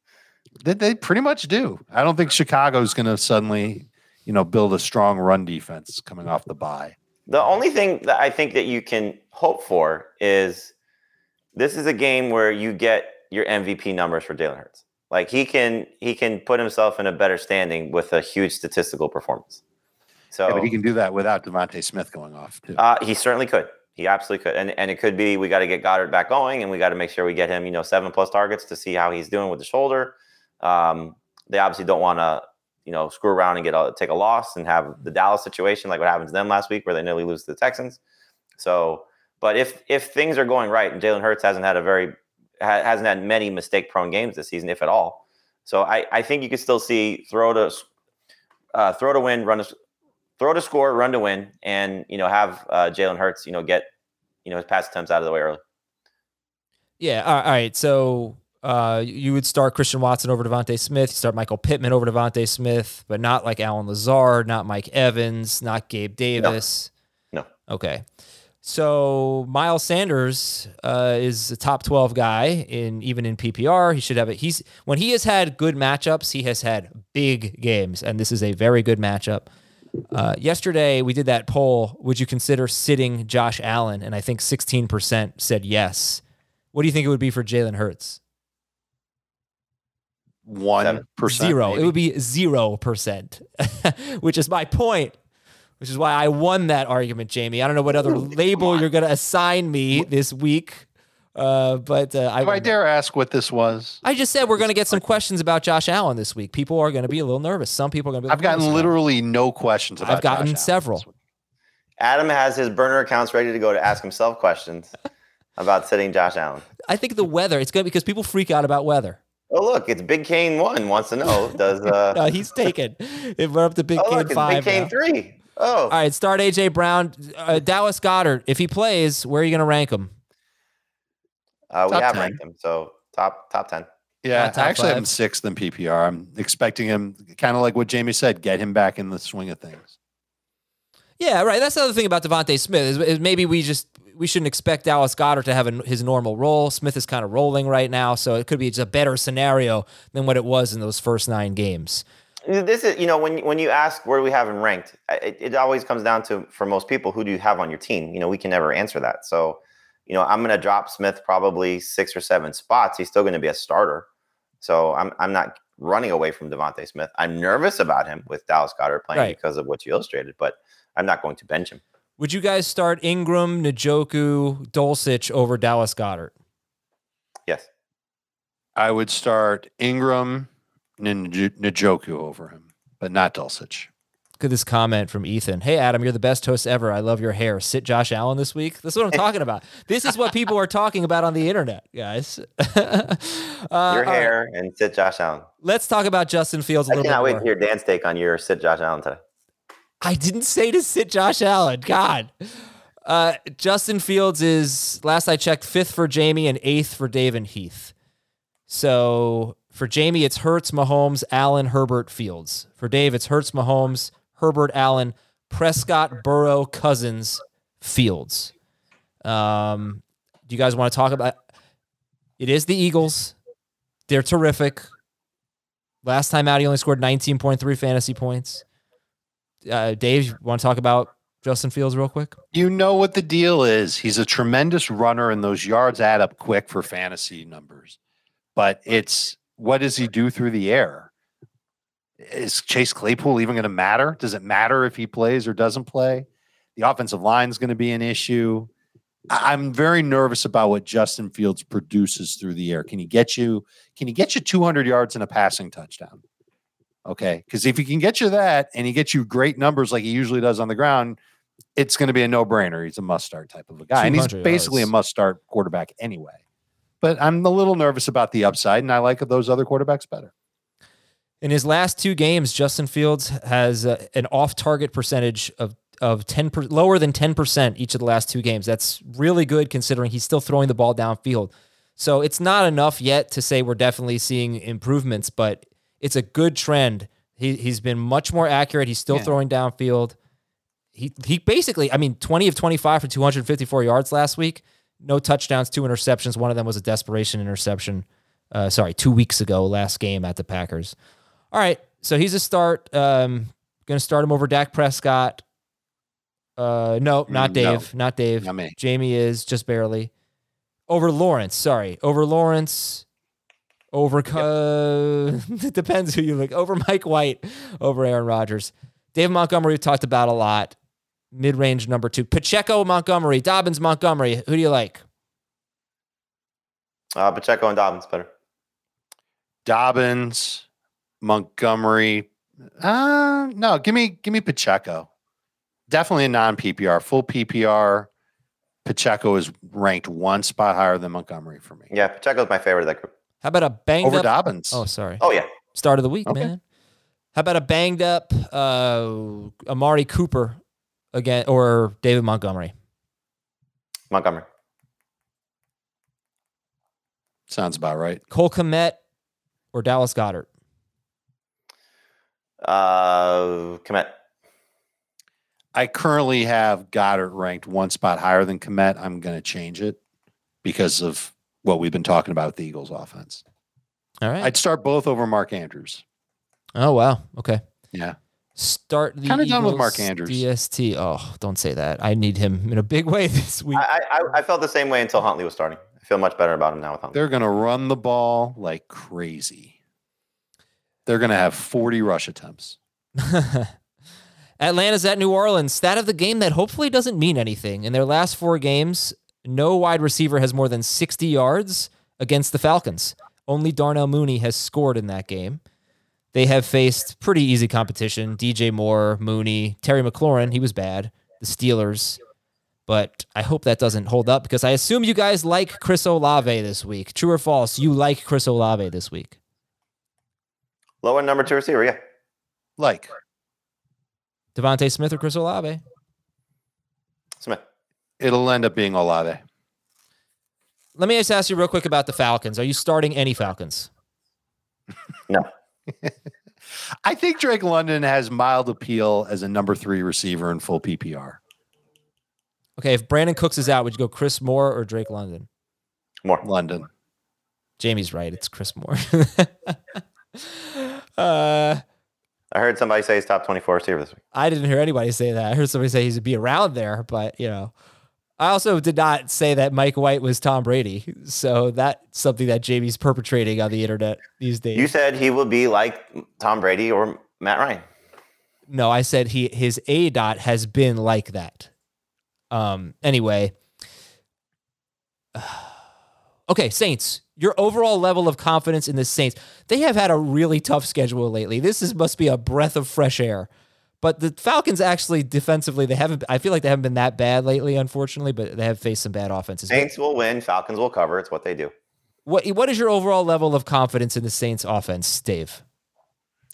They, they pretty much do. I don't think Chicago's going to suddenly, you know, build a strong run defense coming off the bye. The only thing that I think that you can hope for is this is a game where you get your MVP numbers for Jalen Hurts. Like he can he can put himself in a better standing with a huge statistical performance. So Yeah, but he can do that without DeVonta Smith going off too. uh, he certainly could. He absolutely could. And and it could be we got to get Goedert back going and we got to make sure we get him, you know, seven plus targets to see how he's doing with the shoulder. Um, they obviously don't want to, you know, screw around and get a, take a loss and have the Dallas situation like what happened to them last week where they nearly lose to the Texans. So, but if if things are going right and Jalen Hurts hasn't had a very ha- hasn't had many mistake prone games this season, if at all. So I, I think you could still see throw to uh, throw to win, run to throw to score, run to win, and you know have uh, Jalen Hurts you know get you know his pass attempts out of the way early. Yeah. All right. So Uh, you would start Christian Watson over DeVonta Smith. You start Michael Pittman over DeVonta Smith, but not like Allen Lazard, not Mike Evans, not Gabe Davis. No. Okay. So Miles Sanders uh, is a top twelve guy in even in PPR. He should have it. He's when he has had good matchups, he has had big games, and this is a very good matchup. Uh, yesterday we did that poll. Would you consider sitting Josh Allen? And I think sixteen percent said yes. What do you think it would be for Jalen Hurts? One percent. Zero. maybe. It would be zero percent, which is my point. Which is why I won that argument, Jamie. I don't know what other label you're going to assign me this week, uh, but uh, I, If I dare ask what this was, I just said we're going to get some questions about Josh Allen this week. People are going to be a little nervous. Some people are going to be. I've gotten nervous about it. literally no questions about. I've gotten Josh several. this. Adam has his burner accounts ready to go to ask himself questions about sitting Josh Allen. I think the weather. It's good because people freak out about weather. Oh look, it's Big Kane one wants to know does uh No, he's taken. If we're up to Big oh Kane look it's five. Big Kane now. three. Oh All right, start AJ Brown, uh, Dallas Goedert. If he plays, where are you going to rank him? uh, we Top have 10. ranked him so top top ten. Yeah, top I actually have him sixth in PPR. I'm expecting him, kind of like what Jamie said, get him back in the swing of things. Yeah, right. That's the other thing about DeVonta Smith is, is maybe we just we shouldn't expect Dallas Goedert to have a, his normal role. Smith is kind of rolling right now, so it could be just a better scenario than what it was in those first nine games. This is you know when when you ask where do we have him ranked, it, it always comes down to for most people who do you have on your team. You know we can never answer that. So you know I'm going to drop Smith probably six or seven spots. He's still going to be a starter. So I'm I'm not running away from DeVonta Smith. I'm nervous about him with Dallas Goedert playing Right. because of what you illustrated, but I'm not going to bench him. Would you guys start Ingram, Njoku, Dulcich over Dallas Goedert? Yes. I would start Ingram and Nj- Njoku over him, but not Dulcich. Look at this comment from Ethan. Hey, Adam, you're the best host ever. I love your hair. Sit Josh Allen this week. That's what I'm talking about. This is what people are talking about on the internet, guys. uh, Your all right, hair and sit Josh Allen. let's talk about Justin Fields a I little cannot bit wait more. to hear Dan's take on your sit Josh Allen today. I didn't say to sit Josh Allen. God. Uh, Justin Fields is, last I checked, fifth for Jamie and eighth for Dave and Heath. So for Jamie, it's Hurts, Mahomes, Allen, Herbert, Fields. For Dave, it's Hurts, Mahomes, Herbert, Allen, Prescott, Burrow, Cousins, Fields. Um, do you guys want to talk about it? Is the Eagles. They're terrific. Last time out, he only scored 19.3 fantasy points. Uh, Dave, you want to talk about Justin Fields real quick? You know what the deal is. He's a tremendous runner, and those yards add up quick for fantasy numbers. But it's what does he do through the air? Is Chase Claypool even going to matter? Does it matter if he plays or doesn't play? The offensive line is going to be an issue. I'm very nervous about what Justin Fields produces through the air. Can he get you? Can he get you 200 yards and a passing touchdown? Okay, because if he can get you that and he gets you great numbers like he usually does on the ground, it's going to be a no-brainer. He's a must-start type of a guy, and he's 200 basically a must-start quarterback anyway. But I'm a little nervous about the upside, and I like those other quarterbacks better. In his last two games, Justin Fields has uh, an off-target percentage of of 10 per, lower than 10% each of the last two games. That's really good considering he's still throwing the ball downfield. So it's not enough yet to say we're definitely seeing improvements, but it's a good trend. He he's been much more accurate. He's still Yeah. throwing downfield. He he basically, I mean, 20 of 25 for 254 yards last week. No touchdowns, two interceptions. One of them was a desperation interception. Uh, sorry, two weeks ago, last game at the Packers. All right, so he's a start. Um, going to start him over Dak Prescott. Uh, no, not Mm, no. Dave. Not Dave. Not me. Jamie is just barely over Lawrence. Sorry, over Lawrence. Over uh, it depends who you look. Over Mike White. Over Aaron Rodgers. Dave Montgomery we've talked about a lot. Mid range number two. Pacheco Montgomery. Dobbins Montgomery. Who do you like? Uh, Pacheco and Dobbins better. Dobbins, Montgomery. Uh, no, give me give me Pacheco. Definitely a non PPR. Full PPR. Pacheco is ranked one spot higher than Montgomery for me. Yeah, Pacheco is my favorite of that group. How about a banged Over up? Dobbins. Oh, sorry. Oh yeah. Start of the week, Okay. man. How about a banged up uh, Amari Cooper again or David Montgomery? Montgomery. Sounds about right. Cole Kmet or Dallas Goedert? Uh, Kmet. I currently have Goedert ranked one spot higher than Kmet. I'm going to change it because of what we've been talking about with the Eagles offense. All right. I'd start both over Mark Andrews. oh wow. Okay. Yeah. Start the Kinda done with Mark Andrews. DST. Oh, don't say that. I need him in a big way this week. I, I I felt the same way until Huntley was starting. I feel much better about him now with Huntley. They're going to run the ball like crazy. They're going to have 40 rush attempts. Atlanta's at New Orleans. Stat of the game that hopefully doesn't mean anything. In their last four games, no wide receiver has more than 60 yards against the Falcons. Only Darnell Mooney has scored in that game. They have faced pretty easy competition. DJ Moore, Mooney, Terry McLaurin, he was bad. The Steelers. But I hope that doesn't hold up because I assume you guys like Chris Olave this week. True or false? You like Chris Olave this week. Low end number two receiver, yeah. Like, DeVonta Smith or Chris Olave? Smith. it'll end up being Olave. Let me just ask you real quick about the Falcons. Are you starting any Falcons? No. I think Drake London has mild appeal as a number three receiver in full PPR. Okay, if Brandin Cooks is out, would you go Chris Moore or Drake London? More. London. Jamie's right. It's Chris Moore. uh, I heard somebody say he's top 24 receiver this week. I didn't hear anybody say that. I heard somebody say he'd be around there, but you know, I also did not say that Mike White was Tom Brady. So that's something that Jamie's perpetrating on the internet these days. You said he will be like Tom Brady or Matt Ryan. No, I said he his aDOT has been like that. Um. Anyway. Okay, Saints. Your overall level of confidence in the Saints. They have had a really tough schedule lately. This is must be a breath of fresh air. But the Falcons actually defensively, they haven't. I feel like they haven't been that bad lately, unfortunately. But they have faced some bad offenses. Saints will win. Falcons will cover. It's what they do. What What is your overall level of confidence in the Saints offense, Dave?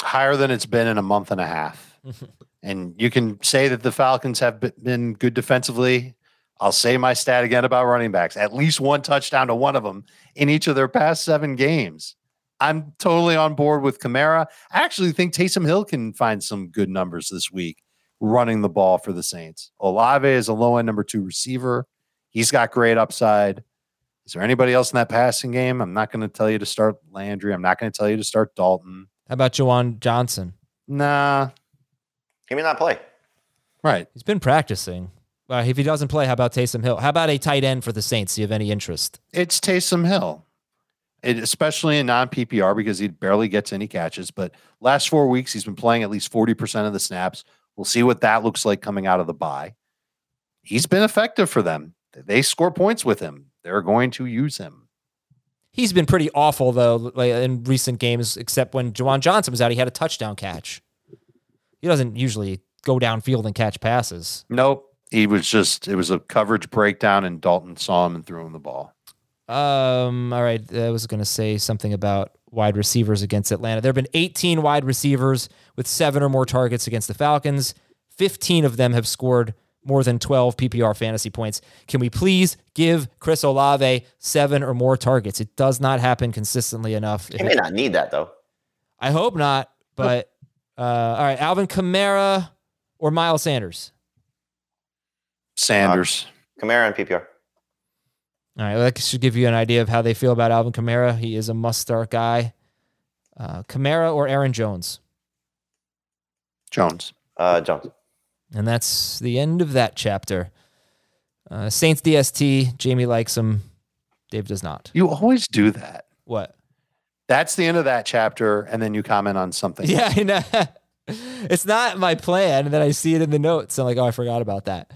Higher than it's been in a month and a half. and you can say that the Falcons have been good defensively. I'll say my stat again about running backs at least one touchdown to one of them in each of their past seven games. I'm totally on board with Kamara. I actually think Taysom Hill can find some good numbers this week running the ball for the Saints. Olave is a low end number two receiver. He's got great upside. Is there anybody else in that passing game? I'm not going to tell you to start Landry. I'm not going to tell you to start Dalton. How about Juwan Johnson? Nah. He may not play. Right. He's been practicing. Uh, if he doesn't play, how about Taysom Hill? How about a tight end for the Saints? Do you have any interest? It's Taysom Hill, it, especially in non PPR because he barely gets any catches. But last four weeks, he's been playing at least 40% of the snaps. We'll see what that looks like coming out of the bye. He's been effective for them. They score points with him. They're going to use him. He's been pretty awful though in recent games, except when Juwan Johnson was out, he had a touchdown catch. He doesn't usually go downfield and catch passes. Nope. He was just, it was a coverage breakdown, and Dalton saw him and threw him the ball. Um, all right. I was going to say something about wide receivers against Atlanta. There have been 18 wide receivers with seven or more targets against the Falcons. 15 of them have scored more than 12 PPR fantasy points. Can we please give Chris Olave seven or more targets? It does not happen consistently enough. He may not need that though. I hope not, but uh, all right. Alvin Kamara or Miles Sanders? Sanders. Uh, Kamara and PPR. All right, well, that should give you an idea of how they feel about Alvin Kamara. He is a must-start guy. Uh, Kamara or Aaron Jones? Jones. Uh, Jones. And that's the end of that chapter. Uh, Saints DST. Jamie likes him. Dave does not. You always do that. What? That's the end of that chapter, and then you comment on something. Yeah, I know. it's not my plan. And then I see it in the notes. I'm like, oh, I forgot about that.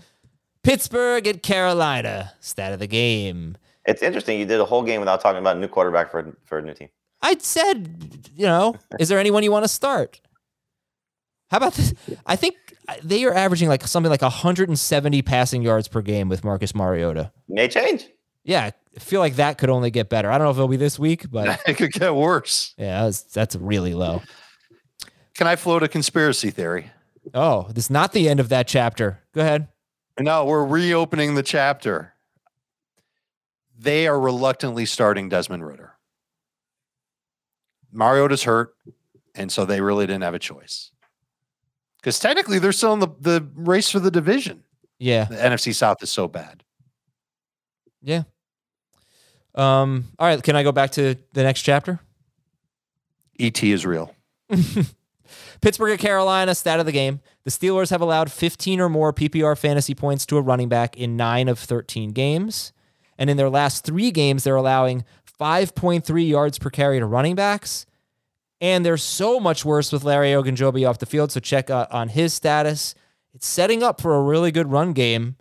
Pittsburgh at Carolina. Stat of the game. It's interesting. You did a whole game without talking about a new quarterback for for a new team. I said, you know, is there anyone you want to start? How about this? I think they are averaging like something like 170 passing yards per game with Marcus Mariota. May change. Yeah, I feel like that could only get better. I don't know if it'll be this week, but it could get worse. Yeah, that's, that's really low. Can I float a conspiracy theory? Oh, this is not the end of that chapter. Go ahead. No, we're reopening the chapter. They are reluctantly starting Desmond Ridder. Mariota's hurt, and so they really didn't have a choice. Because technically, they're still in the, the race for the division. Yeah. The NFC South is so bad. Yeah. Um. All right. Can I go back to the next chapter? ET is real. Pittsburgh at Carolina, stat of the game. The Steelers have allowed 15 or more PPR fantasy points to a running back in nine of 13 games. And in their last three games, they're allowing 5.3 yards per carry to running backs. And they're so much worse with Larry Ogunjobi off the field. So check uh, on his status. It's setting up for a really good run game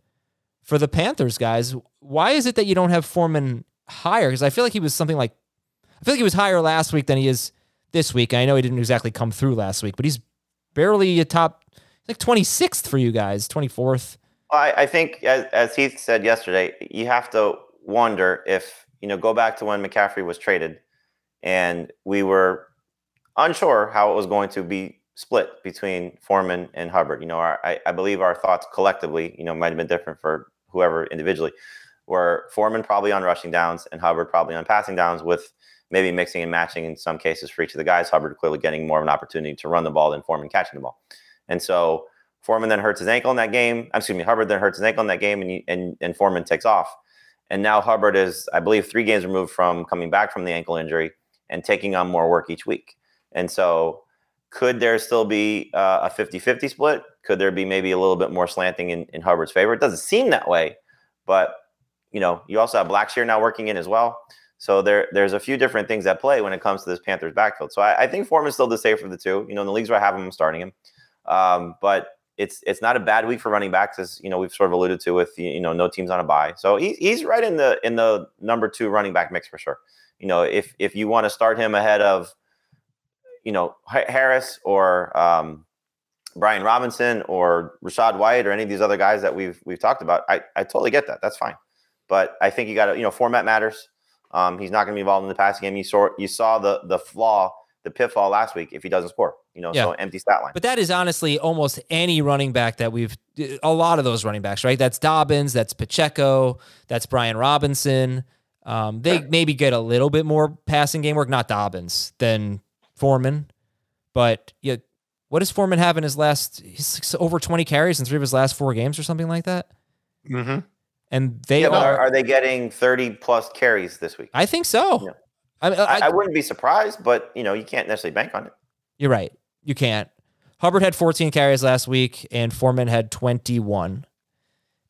for the Panthers, guys. Why is it that you don't have Foreman higher? Because I feel like he was something like, I feel like he was higher last week than he is this week. I know he didn't exactly come through last week, but he's barely a top, like 26th for you guys, 24th. I, I think, as, as Heath said yesterday, you have to wonder if, you know, go back to when McCaffrey was traded and we were unsure how it was going to be split between Foreman and Hubbard. You know, our, I, I believe our thoughts collectively, you know, might have been different for whoever individually, were Foreman probably on rushing downs and Hubbard probably on passing downs with maybe mixing and matching in some cases for each of the guys. Hubbard clearly getting more of an opportunity to run the ball than Foreman catching the ball. And so Foreman then hurts his ankle in that game. I'm excuse me, Hubbard then hurts his ankle in that game, and, he, and and Foreman takes off. And now Hubbard is, I believe, three games removed from coming back from the ankle injury and taking on more work each week. And so, could there still be uh, a 50 50 split? Could there be maybe a little bit more slanting in, in Hubbard's favor? It doesn't seem that way, but you know, you also have Blackshear now working in as well. So there, there's a few different things at play when it comes to this Panthers backfield. So I, I think Foreman's still the safer of the two. You know, in the leagues where I have him, I'm starting him. Um, but it's it's not a bad week for running backs, as you know we've sort of alluded to with you know no teams on a bye. So he, he's right in the in the number two running back mix for sure. You know, if if you want to start him ahead of you know Harris or um, Brian Robinson or Rachaad White or any of these other guys that we've we've talked about, I I totally get that. That's fine. But I think you got to you know format matters. Um, he's not going to be involved in the passing game. You saw you saw the the flaw, the pitfall last week if he doesn't score. You know, Yeah. so empty stat line. But that is honestly almost any running back that we've, a lot of those running backs, right? That's Dobbins, that's Pacheco, that's Brian Robinson. Um, they maybe get a little bit more passing game work, not Dobbins, than Foreman. But yeah, what does Foreman have in his last, he's over 20 carries in three of his last four games or something like that? Mm-hmm. And they yeah, are, are, are they getting 30 plus carries this week? I think so. I, I, I, I wouldn't be surprised, but you know, you can't necessarily bank on it. You're right. You can't. Hubbard had 14 carries last week, and Foreman had 21.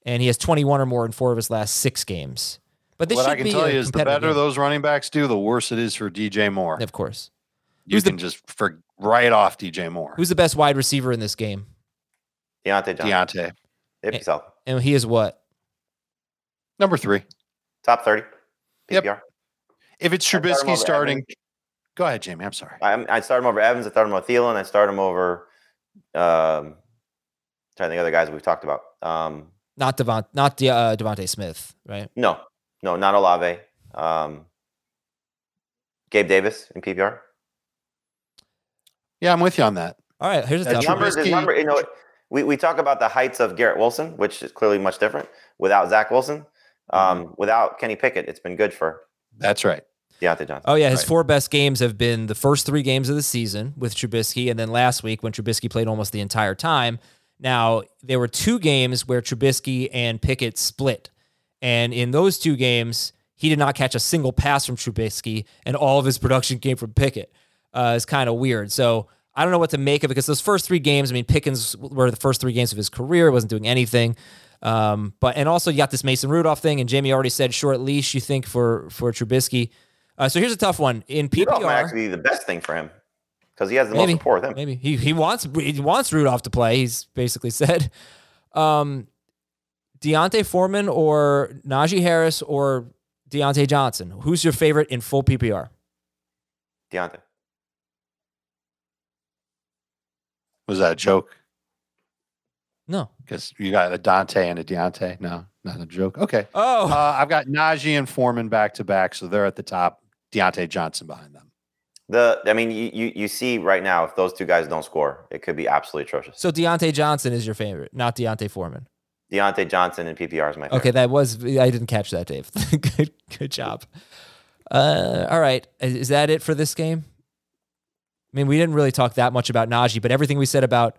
And he has 21 or more in four of his last six games. But this what should I can be tell you is the better game. those running backs do, the worse it is for DJ Moore. Of course. You Who's the- can just for right off DJ Moore. Who's the best wide receiver in this game? Diontae Johnson. Diontae. If he's healthy. And he is what? Number three. Top 30 Yep. PPR. If it's I Trubisky starting, Evans. go ahead, Jamie. I'm sorry. I, I start him over Evans. I start him over Thielen. I start him over. Um, trying to think of other guys we've talked about. Um, Not Devont, not De, uh, DeVonta Smith, right? no, no, not Olave. Um, Gabe Davis in PPR. Yeah, I'm with you on that. All right, here's a That tough His one. numbers, number, you know, we, we talk about the heights of Garrett Wilson, which is clearly much different without Zach Wilson. Um, Without Kenny Pickett, it's been good for That's right. Diontae Johnson. Oh yeah, his Right. four best games have been the first three games of the season with Trubisky, and then last week when Trubisky played almost the entire time. Now there were two games where Trubisky and Pickett split, and in those two games he did not catch a single pass from Trubisky, and all of his production came from Pickett. Uh, it's kind of weird. So I don't know what to make of it because those first three games, I mean, Pickens were the first three games of his career, wasn't doing anything. Um, but and also you got this Mason Rudolph thing, and Jamie already said short leash. You think for for Trubisky? Uh, so here's a tough one in Rudolph might PPR. actually be the best thing for him because he has the Maybe. most rapport with him. Maybe he he wants he wants Rudolph to play. He's basically said, um, D'Onta Foreman or Najee Harris or Diontae Johnson. Who's your favorite in full PPR? Diontae. Was that a joke? No. Because you got a Dante and a Diontae. No, not a joke. Okay. Oh, Uh, I've got Najee and Foreman back to back, so they're at the top. Diontae Johnson behind them. The I mean, you, you you see right now if those two guys don't score, it could be absolutely atrocious. so Diontae Johnson is your favorite, not D'Onta Foreman. Diontae Johnson and PPR is my favorite. Okay, that was I didn't catch that, Dave. good good job. Uh, all right, is is that it for this game? I mean, we didn't really talk that much about Najee, but everything we said about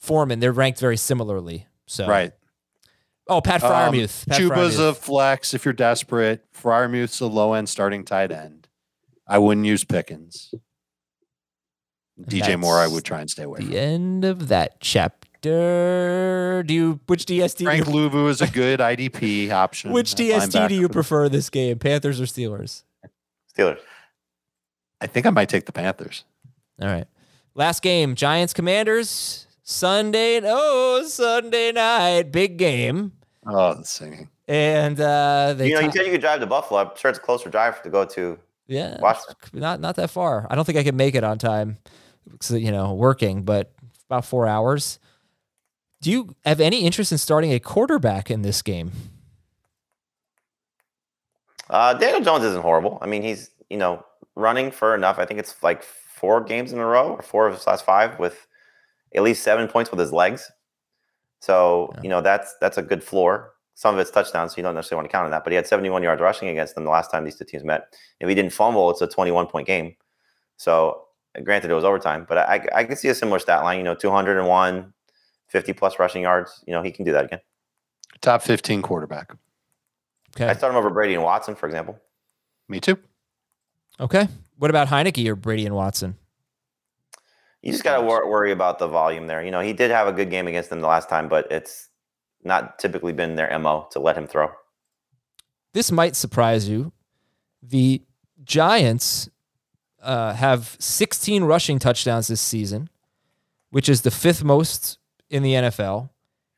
Foreman, they're ranked very similarly. So Right. Oh, Pat Um, Freiermuth. Pat Chuba's Freiermuth. a flex if you're desperate. Freiermuth's a low end starting tight end. I wouldn't use Pickens. DJ Moore, I would try and stay away the from. end of that chapter. Do you which DST? do Frank you, Luvu is a good IDP option. which at DST do you prefer this game, Panthers or Steelers? Steelers. I think I might take the Panthers. All right. Last game, Giants Commanders. Sunday. Oh, Sunday night, big game. Oh, the singing. And uh they you know, you ti- said you could drive to Buffalo. I'm sure it's a closer drive to go to. Yeah, Washington. not not that far. I don't think I could make it on time. 'cause, you know, working, but about four hours. Do you have any interest in starting a quarterback in this game? Uh, Daniel Jones isn't horrible. I mean, he's you know running for enough. I think it's like four games in a row or four of his last five with at least seven points with his legs. So you know that's that's a good floor. Some of it's touchdowns, so you don't necessarily want to count on that. But he had 71 yards rushing against them the last time these two teams met. If he didn't fumble, it's a 21 point game. So granted, it was overtime, but I I could see a similar stat line. You know, 201, 50 plus rushing yards. You know, he can do that again. Top 15 quarterback. Okay. I start him over Brady and Watson, for example. Me too. Okay. What about Heinicke or Brady and Watson? You just got to wor- worry about the volume there. You know, he did have a good game against them the last time, but it's not typically been their MO to let him throw. This might surprise you. The Giants uh, have 16 rushing touchdowns this season, which is the fifth most in the NFL.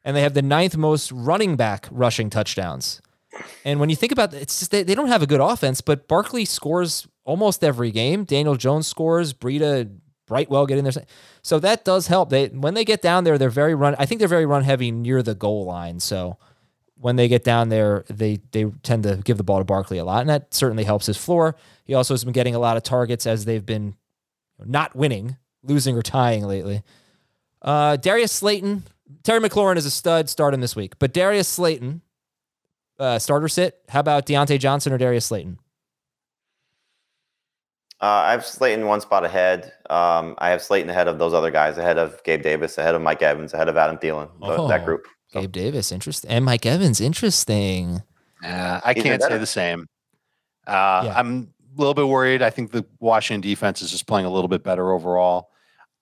And they have the ninth most running back rushing touchdowns. And when you think about it, it's just they, they don't have a good offense, but Barkley scores almost every game. Daniel Jones scores, Breida, Brightwell get in there. So that does help. They when they get down there, they're very run. I think they're very run heavy near the goal line. So when they get down there, they they tend to give the ball to Barkley a lot, and that certainly helps his floor. He also has been getting a lot of targets as they've been not winning, losing or tying lately. Uh, Darius Slayton, Terry McLaurin is a stud. Start him this week, but Darius Slayton, uh, starter sit. How about Deontay Johnson or Darius Slayton? Uh, I have Slayton one spot ahead. Um, I have Slayton ahead of those other guys, ahead of Gabe Davis, ahead of Mike Evans, ahead of Adam Thielen. Oh. that group. Gabe Davis, interesting, and Mike Evans, interesting. Uh, I He's can't say the same. Uh, I'm a little bit worried. I think the Washington defense is just playing a little bit better overall.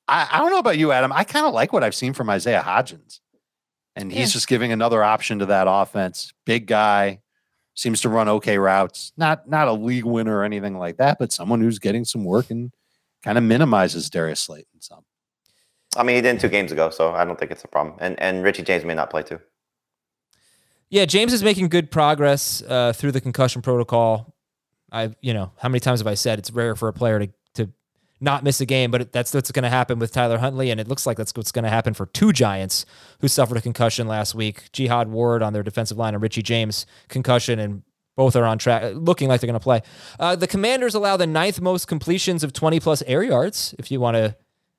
I, I don't know about you, Adam. I kind of like what I've seen from Isaiah Hodgins. And he's Yeah. just giving another option to that offense. Big guy, seems to run okay routes. Not not a league winner or anything like that, but someone who's getting some work and kind of minimizes Darius Slayton some. I mean, he didn't two games ago, so I don't think it's a problem. And and Richie James may not play too. Yeah, James is making good progress uh, through the concussion protocol. I, you know, how many times have I said it's rare for a player to to not miss a game, but that's what's going to happen with Tyler Huntley, and it looks like that's what's going to happen for two Giants who suffered a concussion last week: Jihad Ward on their defensive line and Richie James concussion, and both are on track, looking like they're going to play. Uh, the Commanders allow the ninth most completions of twenty plus air yards. If you want to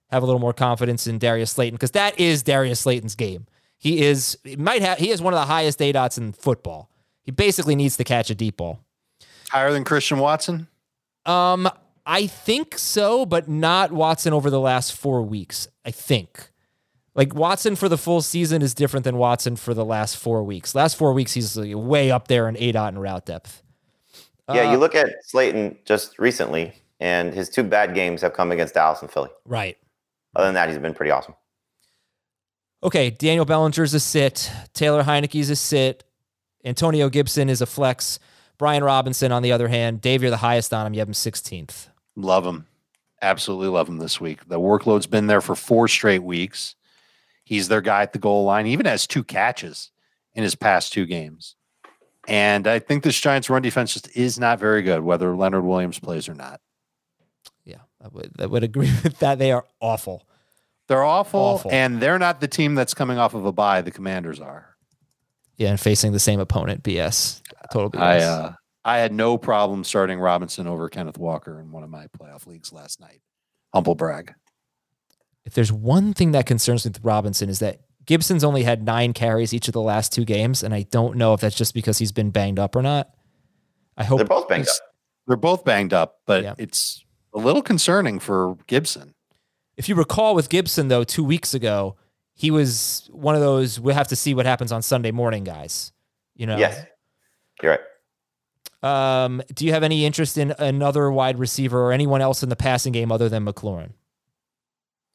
have a little more confidence in Darius Slayton, because that is Darius Slayton's game. He is he might have he has one of the highest aDOTs in football. He basically needs to catch a deep ball. Higher than Christian Watson? Um, I think so, but not Watson over the last four weeks. I think. Like Watson for the full season is different than Watson for the last four weeks. Last four weeks, he's way up there in aDOT and route depth. Yeah, Uh, you look at Slayton just recently, and his two bad games have come against Dallas and Philly. Right. Other than that, he's been pretty awesome. Okay, Daniel Bellinger's a sit. Taylor Heinicke's a sit. Antonio Gibson is a flex. Brian Robinson, on the other hand, Dave, you're the highest on him. You have him 16th. Love him. Absolutely love him this week. The workload's been there for four straight weeks. He's their guy at the goal line. He even has two catches in his past two games. And I think this Giants run defense just is not very good, whether Leonard Williams plays or not. Yeah, I would, I would agree with that. They are awful. They're awful, Awful. and they're not the team that's coming off of a bye. The Commanders are. Yeah, and facing the same opponent. BS. Total BS. I uh, I had no problem starting Robinson over Kenneth Walker in one of my playoff leagues last night. Humble brag. if there's one thing that concerns me with Robinson is that Gibson's only had nine carries each of the last two games, and I don't know if that's just because he's been banged up or not. I hope They're both banged up. They're both banged up, but Yeah. it's a little concerning for Gibson. If you recall with Gibson though, two weeks ago, he was one of those we'll have to see what happens on Sunday morning guys. You know. Yes, you're right. Um, do you have any interest in another wide receiver or anyone else in the passing game other than McLaurin?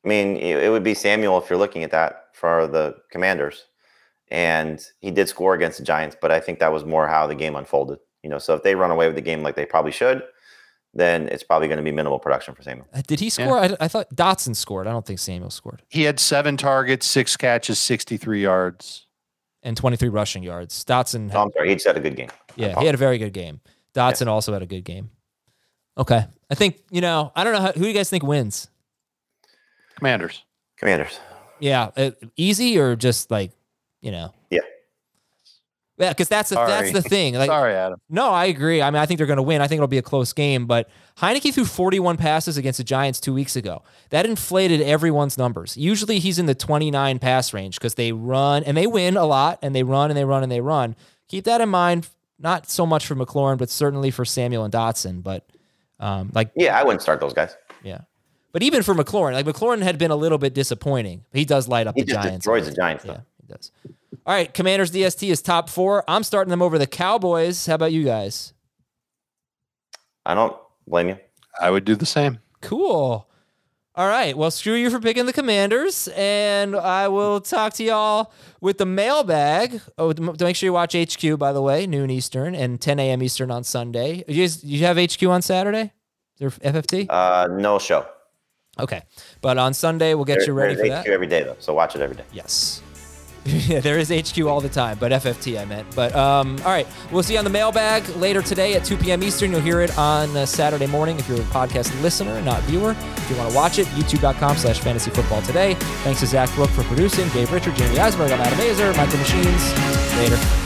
I mean, it would be Samuel if you're looking at that for the Commanders, and he did score against the Giants, but I think that was more how the game unfolded. You know, so if they run away with the game like they probably should, then it's probably going to be minimal production for Samuel. Uh, did he score? Yeah. I, I, thought Dotson scored. I don't think Samuel scored. He had seven targets, six catches, 63 yards, and 23 rushing yards. Dotson. Had, oh, I'm sorry. He just had a good game. Yeah, he had a very good game. Dotson also had a good game. Okay. I think, you know, I don't know. How, who do you guys think wins? Commanders. Commanders. Yeah, uh, easy or just like you know. Yeah. Yeah, because that's the, that's the thing. Like, Sorry, Adam. No, I agree. I mean, I think they're going to win. I think it'll be a close game. But Heinicke threw 41 passes against the Giants two weeks ago. That inflated everyone's numbers. Usually, he's in the 29 pass range because they run and they win a lot, and they run and they run and they run. Keep that in mind. Not so much for McLaurin, but certainly for Samuel and Dotson. But um, like, yeah, I wouldn't start those guys. Yeah. But even for McLaurin, like McLaurin had been a little bit disappointing. He does light up he the just Giants. Destroys the Giants. Yeah, he does. All right, Commanders DST is top four. I'm starting them over the Cowboys. How about you guys? I don't blame you. I would do the same. Cool. All right. Well, screw you for picking the Commanders, and I will talk to y'all with the mailbag. Oh, to make sure you watch HQ, by the way, noon Eastern and 10 a.m. Eastern on Sunday. You guys, you have HQ on Saturday? Is there FFT? Uh, no show. Okay, but on Sunday we'll get there, you ready for HQ that. every day though, so watch it every day. Yes. yeah, there is HQ all the time, but FFT I meant. But um, all right, we'll see you on the mailbag later today at 2 p.m. Eastern. You'll hear it on uh, Saturday morning if you're a podcast listener, not viewer. If you want to watch it, youtube.com slash fantasy football today. Thanks to Zach Brook for producing, Dave Richard, Jamey Eisenberg, I'm Adam Aizer, Michael Machines. Later.